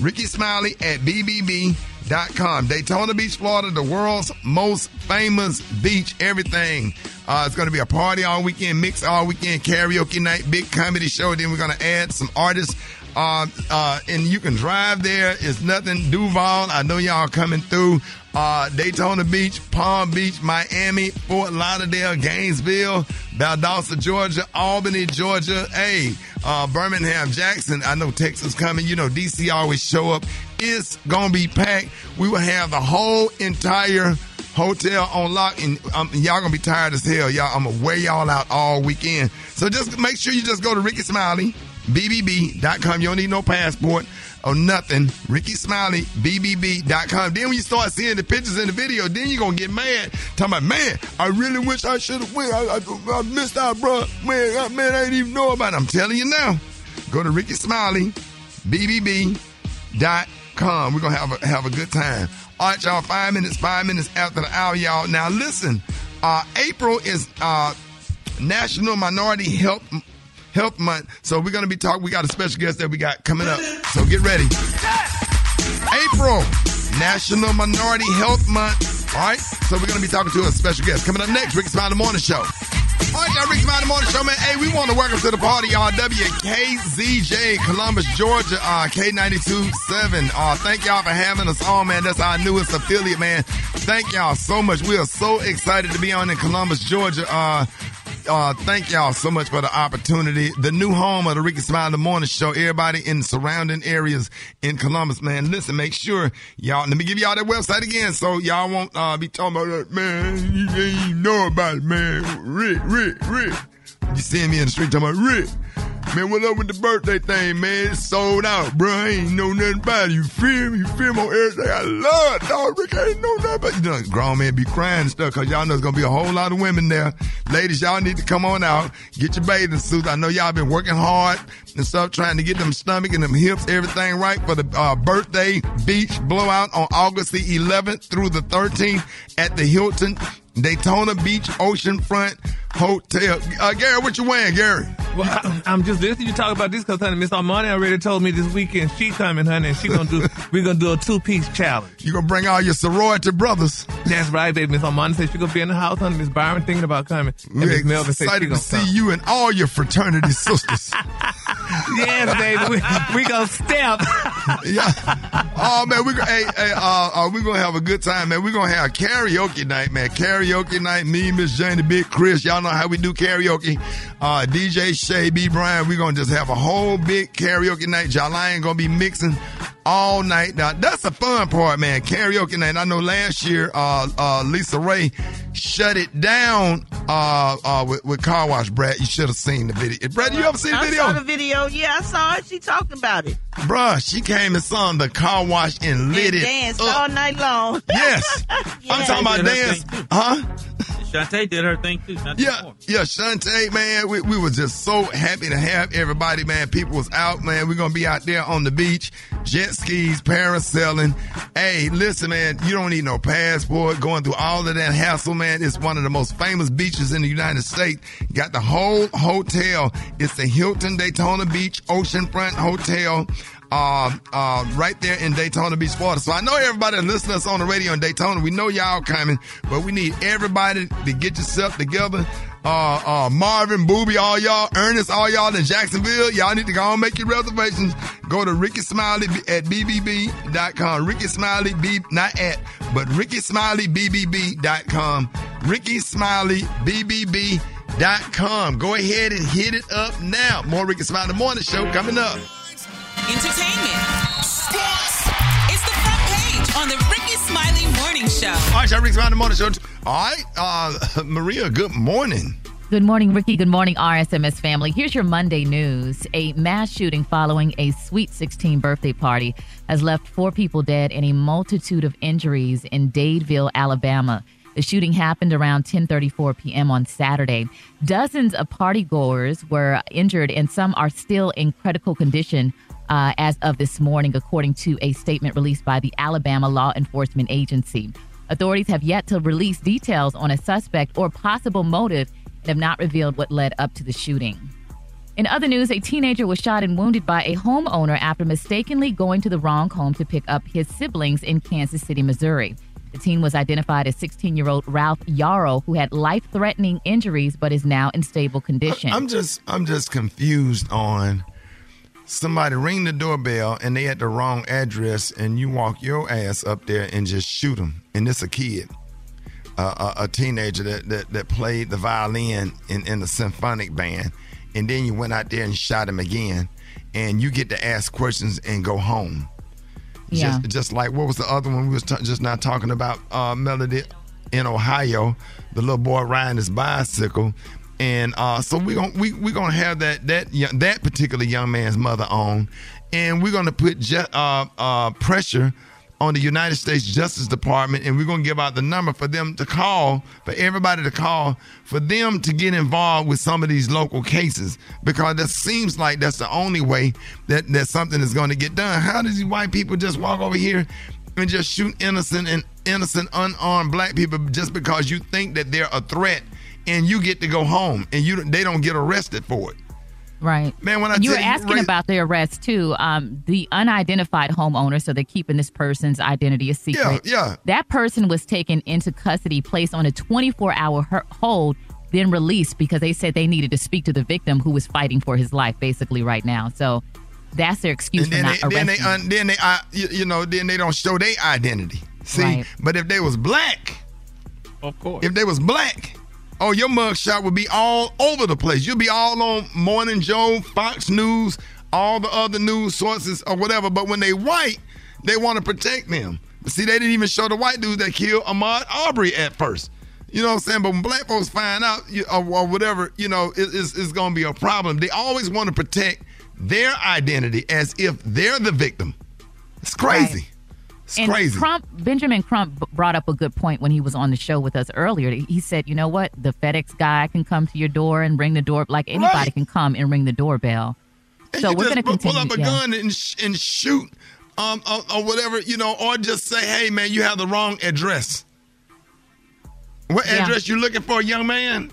[SPEAKER 2] Rickey Smiley at BBB.com. Daytona Beach, Florida, the world's most famous beach, everything. Uh, it's going to be a party all weekend, mix all weekend, karaoke night, big comedy show. Then we're going to add some artists. Uh, uh, and you can drive there. It's nothing. Duval, I know y'all coming through. Uh, Daytona Beach, Palm Beach, Miami, Fort Lauderdale, Gainesville, Valdosta, Georgia, Albany, Georgia. Hey, uh, Birmingham, Jackson. I know Texas coming. You know, DC always show up. It's gonna be packed. We will have the whole entire hotel on lock, and um, y'all gonna be tired as hell. Y'all, I'm gonna wear y'all out all weekend. So just make sure you just go to Rickey Smiley, BBB.com. You don't need no passport or nothing. Rickey Smiley, BBB.com. Then when you start seeing the pictures in the video, then you're gonna get mad. Talking about, man, I really wish I should have went. I, I, I missed out, bro. Man, I, man, I didn't even know about it. I'm telling you now. Go to Rickey Smiley, BBB.com. We're gonna have a, have a good time. All right, y'all. Five minutes, five minutes after the hour, y'all. Now listen. Uh, April is uh, National Minority Health Health Month, so we're gonna be talking. We got a special guest that we got coming up, so get ready. April, National Minority Health Month. All right, so we're gonna be talking to a special guest coming up next. Rick Smiley Morning Show. All right, y'all, Rick Smiley Morning Show, man. Hey, we want to welcome to the party, y'all. WKZJ, Columbus, Georgia, uh, K92.7. Uh, thank y'all for having us on, man. That's our newest affiliate, man. Thank y'all so much. We are so excited to be on in Columbus, Georgia. Uh, uh, thank y'all so much for the opportunity. The new home of the Rickey the Morning Show. Everybody in surrounding areas in Columbus, man. Listen, make sure y'all. Let me give y'all that website again, so y'all won't uh, be talking about that, man. You even know about it, man. Rick, Rick, Rick. You see me in the street talking about Rick. Man, what up with the birthday thing, man? It's sold out, bro. I ain't know nothing about it. You feel me? You feel me on everything? I love it, dog. Rick, I ain't know nothing about it. You know, grown man be crying and stuff, cause y'all know there's gonna be a whole lot of women there. Ladies, y'all need to come on out, get your bathing suits. I know y'all been working hard and stuff, trying to get them stomach and them hips, everything right for the uh, birthday beach blowout on August the 11th through the 13th at the Hilton Daytona Beach Oceanfront Hotel. Uh, Gary, what you wearing, Gary?
[SPEAKER 12] Well, I, I'm just listening to you talk about this because, honey, Miss Armani already told me this weekend she coming, honey, and she gonna do. we're gonna do a two piece challenge.
[SPEAKER 2] You gonna bring all your sorority brothers?
[SPEAKER 12] That's right, baby. Miss Armani said she gonna be in the house, honey. Miss Byron thinking about coming. And Miss Melvin said she
[SPEAKER 2] excited to
[SPEAKER 12] gonna
[SPEAKER 2] see
[SPEAKER 12] come.
[SPEAKER 2] you and all your fraternity sisters.
[SPEAKER 12] yes, baby. We, we gonna step.
[SPEAKER 2] yeah. Oh man, we hey, hey, uh, uh, we gonna have a good time, man. We gonna have karaoke night, man. Karaoke night. Me, Miss Janie, Big Chris. Y'all know how we do karaoke. Uh, DJ Shay, B Brian. We gonna just have a whole big karaoke night. Jalaine gonna be mixing all night. Now that's the fun part, man. Karaoke night. I know last year, uh, uh, Lisa Ray shut it down, uh, uh, with, with Car Wash Brad. You should have seen the video. Brad, you ever seen the
[SPEAKER 8] I
[SPEAKER 2] video?
[SPEAKER 8] saw the video. Yeah, I saw it. She talking about it.
[SPEAKER 2] Bruh, she came and sung the car wash and lit
[SPEAKER 8] and
[SPEAKER 2] it
[SPEAKER 8] danced
[SPEAKER 2] up.
[SPEAKER 8] all night long.
[SPEAKER 2] Yes. I'm talking about dance. Huh?
[SPEAKER 9] Shantae did her thing too. Shantae
[SPEAKER 2] Yeah,
[SPEAKER 9] Moore.
[SPEAKER 2] yeah, Shantae, man, we, we were just so happy to have everybody, man. People was out, man. We're gonna be out there on the beach, jet skis, parasailing. Hey, listen, man, you don't need no passport. Going through all of that hassle, man. It's one of the most famous beaches in the United States. Got the whole hotel. It's the Hilton Daytona Beach Oceanfront Hotel. Uh, uh, right there in Daytona Beach, Florida. So I know everybody that listens to us on the radio in Daytona. We know y'all coming, but we need everybody to get yourself together. Uh, uh, Marvin, Booby, all y'all, Ernest, all y'all in Jacksonville, y'all need to go and make your reservations. Go to Rickey Smiley at bbb.com. Rickey Smiley, B, not at, but Rickey Smiley, bbb.com. Rickey Smiley, bbb.com. Go ahead and hit it up now. More Rickey Smiley Morning Show coming up.
[SPEAKER 5] Entertainment. Sports. It's the front page on the Rickey Smiley Morning Show.
[SPEAKER 2] All right, y'all, Rickey Smiley Morning Show. All right, uh, Maria, good morning.
[SPEAKER 10] Good morning, Rickey. Good morning, RSMS family. Here's your Monday news. A mass shooting following a Sweet 16 birthday party has left four people dead and a multitude of injuries in Dadeville, Alabama. The shooting happened around 10:34 p.m. on Saturday. Dozens of partygoers were injured and some are still in critical condition uh, as of this morning, according to a statement released by the Alabama Law Enforcement Agency. Authorities have yet to release details on a suspect or possible motive and have not revealed what led up to the shooting. In other news, a teenager was shot and wounded by a homeowner after mistakenly going to the wrong home to pick up his siblings in Kansas City, Missouri. The teen was identified as 16 year old Ralph Yarl, who had life threatening injuries but is now in stable condition.
[SPEAKER 2] I'm just I'm just confused on somebody ring the doorbell and they at the wrong address and you walk your ass up there and just shoot them and it's a kid uh, a, a teenager that, that that played the violin in, in the symphonic band. And then you went out there and shot him again. And you get to ask questions and go home.
[SPEAKER 10] Yeah.
[SPEAKER 2] just, just like what was the other one we was t- just not talking about uh, melody in ohio? The little boy riding his bicycle and uh, so we're gonna we, we're gonna have that that young, that particular young man's mother on. And we're gonna put ju- uh, uh, pressure on the United States Justice Department, and we're to give out the number for them to call, for everybody to call, for them to get involved with some of these local cases, because that seems like that's the only way that, that something is to get done. How does these white people just walk over here and just shoot innocent and innocent unarmed black people just because you think that they're a threat, and you get to go home, and you they don't get arrested for it?
[SPEAKER 10] Right.
[SPEAKER 2] Man, when I
[SPEAKER 10] And you were asking
[SPEAKER 2] right-
[SPEAKER 10] about the arrest too. Um, the unidentified homeowner, so they're keeping this person's identity a secret.
[SPEAKER 2] Yeah, yeah.
[SPEAKER 10] That person was taken into custody, placed on a 24-hour hold, then released because they said they needed to speak to the victim who was fighting for his life, basically right now. So that's their excuse
[SPEAKER 2] and
[SPEAKER 10] for
[SPEAKER 2] then
[SPEAKER 10] not
[SPEAKER 2] they, then
[SPEAKER 10] arresting.
[SPEAKER 2] they, un, then they, uh, you, you know, then they don't show their identity. See,
[SPEAKER 10] Right.
[SPEAKER 2] but if they was black,
[SPEAKER 9] of course,
[SPEAKER 2] if they was black, oh, your mugshot would be all over the place. You'd be all on Morning Joe, Fox News, all the other news sources or whatever. But when they white, they want to protect them. See, they didn't even show the white dudes that killed Ahmaud Arbery at first. You know what I'm saying? But when black folks find out or, or whatever, you know, it, it's, it's going to be a problem. They always want to protect their identity as if they're the victim. It's crazy. It's
[SPEAKER 10] and
[SPEAKER 2] crazy.
[SPEAKER 10] Crump, Benjamin Crump brought up a good point when he was on the show with us earlier. He said, "You know what? The FedEx guy can come to your door and ring the door. Like anybody
[SPEAKER 2] Right.
[SPEAKER 10] can come and ring the doorbell."
[SPEAKER 2] And
[SPEAKER 10] so we're going to
[SPEAKER 2] pull-
[SPEAKER 10] continue.
[SPEAKER 2] pull up a
[SPEAKER 10] yeah.
[SPEAKER 2] gun and, sh- and shoot um, or, or whatever, you know, or just say, hey, man, you have the wrong address. What
[SPEAKER 10] Yeah.
[SPEAKER 2] address you looking for, young man?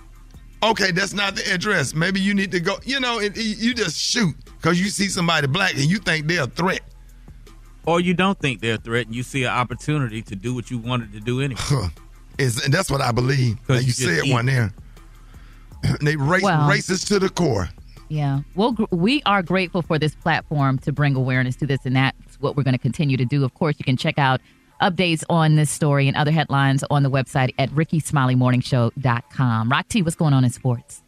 [SPEAKER 2] Okay, that's not the address. Maybe you need to go, you know, it, it- you just shoot because you see somebody black and you think they're a threat.
[SPEAKER 9] Or you don't think they're a threat and you see an opportunity to do what you wanted to do anyway.
[SPEAKER 2] Is and that's what I believe. Now, you
[SPEAKER 9] you just
[SPEAKER 2] said
[SPEAKER 9] eat.
[SPEAKER 2] one there. they race,
[SPEAKER 10] Well-
[SPEAKER 2] racist to the core.
[SPEAKER 10] Yeah. Well, gr- we are grateful for this platform to bring awareness to this, and that's what we're going to continue to do. Of course, you can check out updates on this story and other headlines on the website at rickeysmileymorningshow.com. Rock T, what's going on in sports?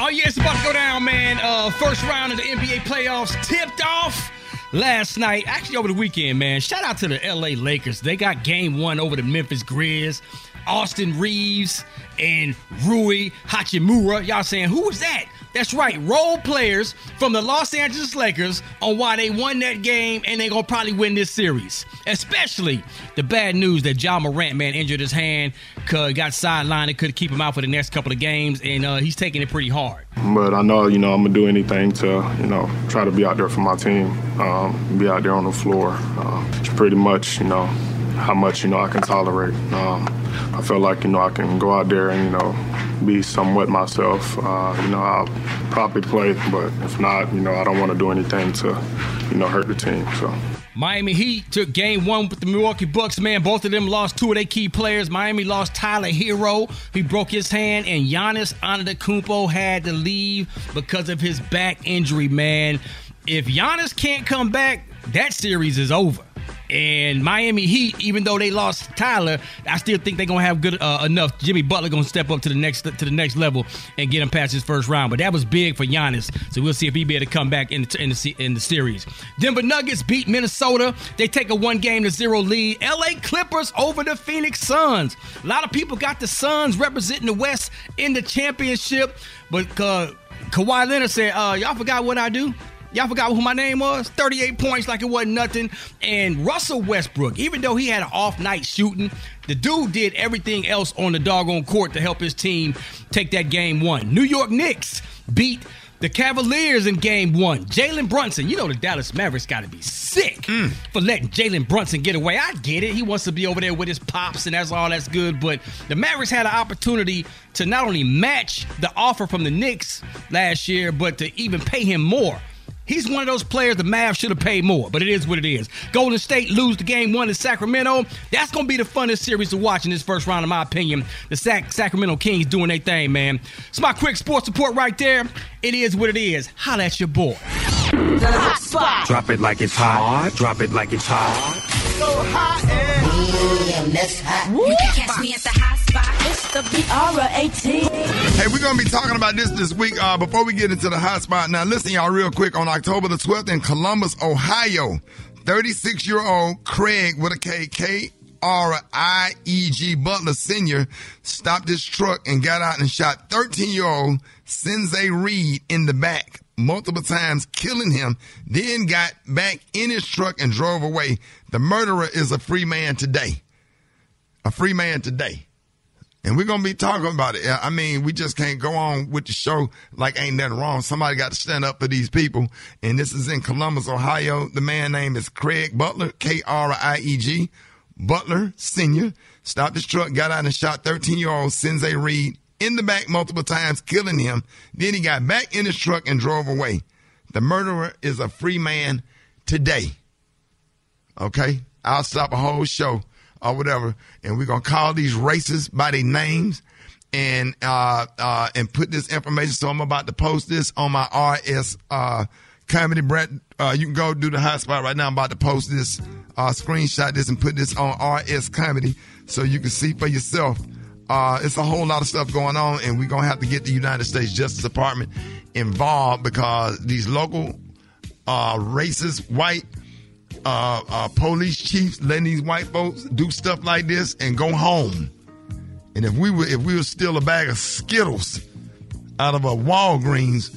[SPEAKER 6] Oh yeah, it's about to go down, man. Uh, first round of the NBA playoffs tipped off last night. Actually, over the weekend, man. Shout out to the LA Lakers. They got game one over the Memphis Grizz. Austin Reaves and Rui Hachimura. Y'all saying, who was that? That's right, role players from the Los Angeles Lakers on why they won that game and they're going to probably win this series. Especially the bad news that Ja Morant, man, injured his hand, got sidelined. It could keep him out for the next couple of games, and uh, he's taking it pretty hard.
[SPEAKER 27] But I know, you know, I'm going to do anything to, you know, try to be out there for my team, um, be out there on the floor. Uh, pretty much, you know, how much, you know, I can tolerate. Um, I feel like, you know, I can go out there and, you know, be somewhat myself. Uh, you know, I'll probably play, but if not, you know, I don't want to do anything to, you know, hurt the team. So.
[SPEAKER 6] Miami Heat took game one with the Milwaukee Bucks, man. Both of them lost two of their key players. Miami lost Tyler Herro. He broke his hand, and Giannis Antetokounmpo had to leave because of his back injury, man. If Giannis can't come back, that series is over. And Miami Heat, even though they lost Tyler, I still think they're gonna have good uh, enough. Jimmy Butler gonna step up to the next to the next level and get him past his first round. But that was big for Giannis, so we'll see if he be able to come back in the, in the in the series. Denver Nuggets beat Minnesota. They take a one game to zero lead. L.A. Clippers over the Phoenix Suns. A lot of people got the Suns representing the West in the championship, but uh, Kawhi Leonard said, uh, "Y'all forgot what I do." Y'all forgot who my name was? 38 points like it wasn't nothing. And Russell Westbrook, even though he had an off night shooting, the dude did everything else on the doggone court to help his team take that game one. New York Knicks beat the Cavaliers in game one. Jalen Brunson, you know the Dallas Mavericks got to be sick mm. for letting Jalen Brunson get away. I get it. He wants to be over there with his pops, and that's all that's good. But the Mavericks had an opportunity to not only match the offer from the Knicks last year, but to even pay him more. He's one of those players the Mavs should have paid more, but it is what it is. Golden State lose the game one in Sacramento. That's going to be the funnest series to watch in this first round, in my opinion. The Sac- Sacramento Kings doing their thing, man. It's my quick sports report right there. It is what it is. Holla at your boy.
[SPEAKER 17] The hot spot.
[SPEAKER 28] Drop it like it's hot. Drop it like it's hot.
[SPEAKER 17] So hot and that's hot. You can catch me at the hot spot. It's the B-R-A-T.
[SPEAKER 2] Hey, we're going to be talking about this this week uh, before we get into the hot spot. Now, listen, y'all, real quick. On October the 12th in Columbus, Ohio, 36 year old Craig with a K, K R I E G Butler Sr. stopped his truck and got out and shot 13 year old Sinzae Reed in the back multiple times, killing him, then got back in his truck and drove away. The murderer is a free man today. A free man today. And we're going to be talking about it. I mean, we just can't go on with the show like ain't nothing wrong. Somebody got to stand up for these people. And this is in Columbus, Ohio. The man name is Craig Butler, K-R-I-E-G. Butler Sr. stopped his truck, got out and shot 13 year old Sinzae Reed in the back multiple times, killing him. Then he got back in his truck and drove away. The murderer is a free man today. Okay? I'll stop a whole show or whatever, and we're gonna call these racists by their names and uh uh and put this information. So I'm about to post this on my RS uh comedy Brat. Uh you can go do the hotspot right now. I'm about to post this uh screenshot this and put this on RS comedy so you can see for yourself. Uh, it's a whole lot of stuff going on, and we're gonna have to get the United States Justice Department involved because these local uh, racist white uh, uh, police chiefs letting these white folks do stuff like this and go home. And if we were if we were still a bag of Skittles out of a Walgreens,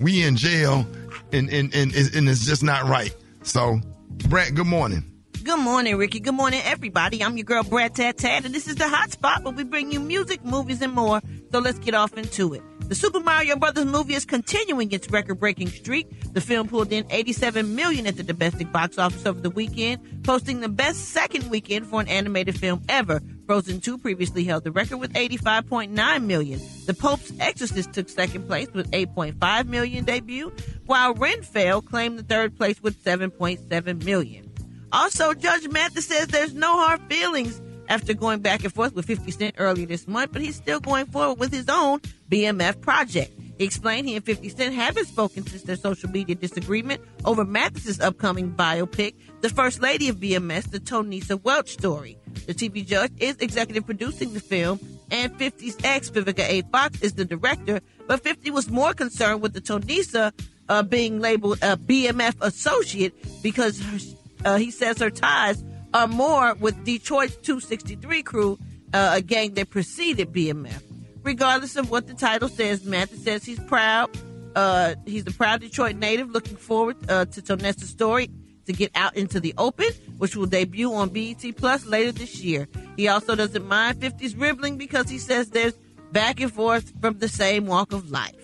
[SPEAKER 2] we in jail, and and and, and it's just not right. So, Brat, good morning.
[SPEAKER 8] Good morning, Rickey. Good morning, everybody. I'm your girl, Brat Tat Tat, and this is the Hot Spot where we bring you music, movies, and more. So let's get off into it. The Super Mario Brothers movie is continuing its record-breaking streak. The film pulled in 87 million at the domestic box office over the weekend, posting the best second weekend for an animated film ever. Frozen 2 previously held the record with 85.9 million. The Pope's Exorcist took second place with 8.5 million debut, while Renfield claimed the third place with 7.7 million. Also, Judge Mathis says there's no hard feelings after going back and forth with 50 Cent earlier this month, but he's still going forward with his own BMF project. He explained he and 50 Cent haven't spoken since their social media disagreement over Mathis's upcoming biopic, The First Lady of BMF, the Tonesa Welch story. The TV judge is executive producing the film, and 50's ex, Vivica A. Fox, is the director, but 50 was more concerned with the Tonesa uh, being labeled a BMF associate because her, uh, he says her ties are more with Detroit's 263 crew uh, a gang that preceded BMF. Regardless of what the title says, Mathis says he's proud. Uh, he's a proud Detroit native, looking forward uh, to Tonesa's story to get out into the open, which will debut on BET Plus later this year. He also doesn't mind 50's ribbling because he says there's back and forth from the same walk of life.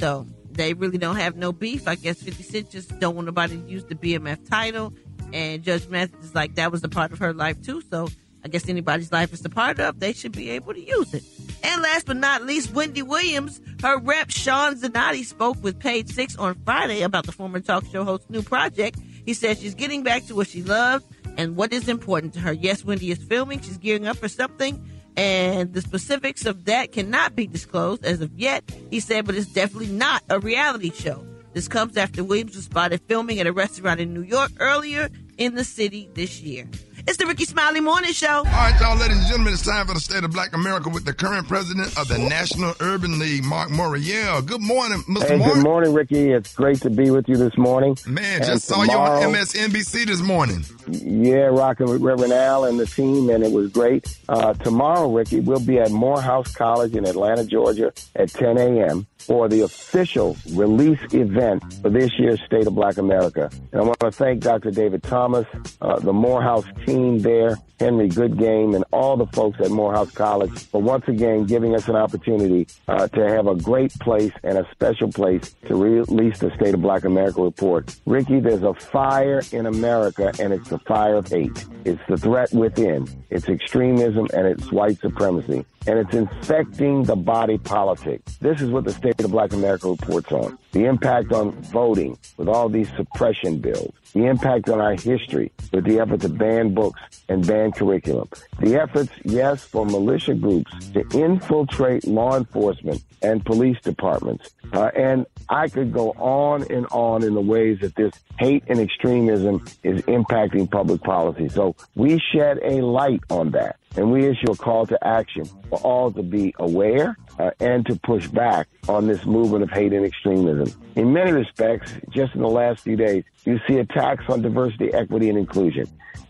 [SPEAKER 8] So they really don't have no beef. I guess 50 Cent just don't want nobody to use the BMF title. And Judge Mathis is like, that was a part of her life too. So I guess anybody's life is a part of, they should be able to use it. And last but not least, Wendy Williams, her rep Shawn Zanotti spoke with Page Six on Friday about the former talk show host's new project. He says she's getting back to what she loves and what is important to her. Yes, Wendy is filming. She's gearing up for something, and the specifics of that cannot be disclosed as of yet. He said, but it's definitely not a reality show. This comes after Williams was spotted filming at a restaurant in New York earlier in the city this year. It's the Rickey Smiley Morning Show.
[SPEAKER 2] All right, y'all, ladies and gentlemen, it's time for the State of Black America with the current president of the National Urban League, Marc Morial. Good morning, Mr.
[SPEAKER 29] Hey,
[SPEAKER 2] Mark.
[SPEAKER 29] good morning, Rickey. It's great to be with you this morning.
[SPEAKER 2] Man,
[SPEAKER 29] And
[SPEAKER 2] just saw you on MSNBC this morning.
[SPEAKER 29] Yeah, rocking with Reverend Al and the team, and it was great. Uh, tomorrow, Rickey, we'll be at Morehouse College in Atlanta, Georgia at 10 a.m. for the official release event for this year's State of Black America. And I want to thank Dr. David Thomas, uh, the Morehouse team there, Henry Goodgame, and all the folks at Morehouse College for once again giving us an opportunity uh, to have a great place and a special place to release the State of Black America report. Rickey, there's a fire in America, and it's the fire of hate. It's the threat within. It's extremism and it's white supremacy. And it's infecting the body politic. This is what the State of Black America reports on. The impact on voting with all these suppression bills. The impact on our history with the effort to ban books and ban curriculum. The efforts, yes, for militia groups to infiltrate law enforcement and police departments. Uh, and I could go on and on in the ways that this hate and extremism is impacting public policy. So we shed a light on that. And we issue a call to action for all to be aware uh, and to push back on this movement of hate and extremism. In many respects, just in the last few days, you see attacks on diversity, equity, and inclusion.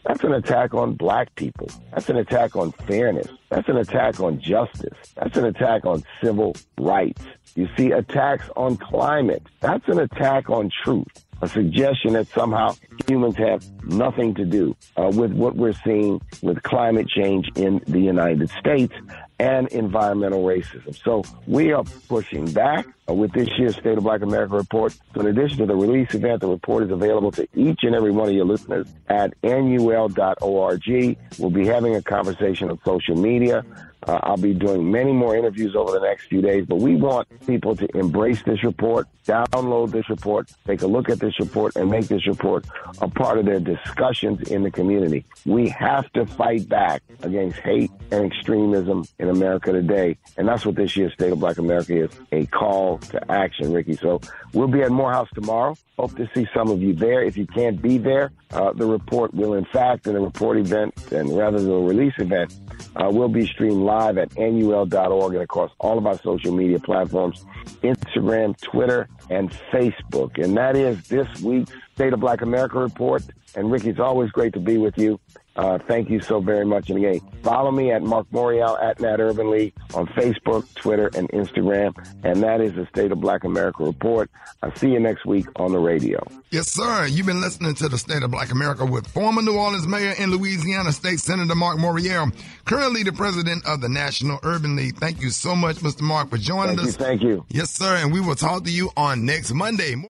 [SPEAKER 29] That's an attack on black people. That's an attack on fairness. That's an attack on justice. That's an attack on civil rights. You see attacks on climate. That's an attack on truth. A suggestion that somehow humans have nothing to do uh, with what we're seeing with climate change in the United States and environmental racism. So we are pushing back with this year's State of Black America report. So in addition to the release event, the report is available to each and every one of your listeners at nul.org. We'll be having a conversation on social media. Uh, I'll be doing many more interviews over the next few days, but we want people to embrace this report, download this report, take a look at this report, and make this report a part of their discussions in the community. We have to fight back against hate and extremism in America today, and that's what this year's State of Black America is, a call to action, Rickey. So we'll be at Morehouse tomorrow. Hope to see some of you there. If you can't be there, uh, the report will, in fact, in the report event, and rather the release event, uh, will be streamed live at nul.org and across all of our social media platforms Instagram, Twitter, and Facebook. And that is this week's State of Black America report. And Rickey, it's always great to be with you. Uh, thank you so very much. And again, follow me at Marc Morial at Nat Urban League on Facebook, Twitter, and Instagram. And that is the State of Black America report. I'll see you next week on the radio.
[SPEAKER 2] Yes, sir. You've been listening to the State of Black America with former New Orleans Mayor and Louisiana State Senator Marc Morial, currently the president of the National Urban League. Thank you so much, Mr. Mark, for joining
[SPEAKER 29] Thank you.
[SPEAKER 2] us.
[SPEAKER 29] Thank you.
[SPEAKER 2] Yes, sir. And we will talk to you on next Monday.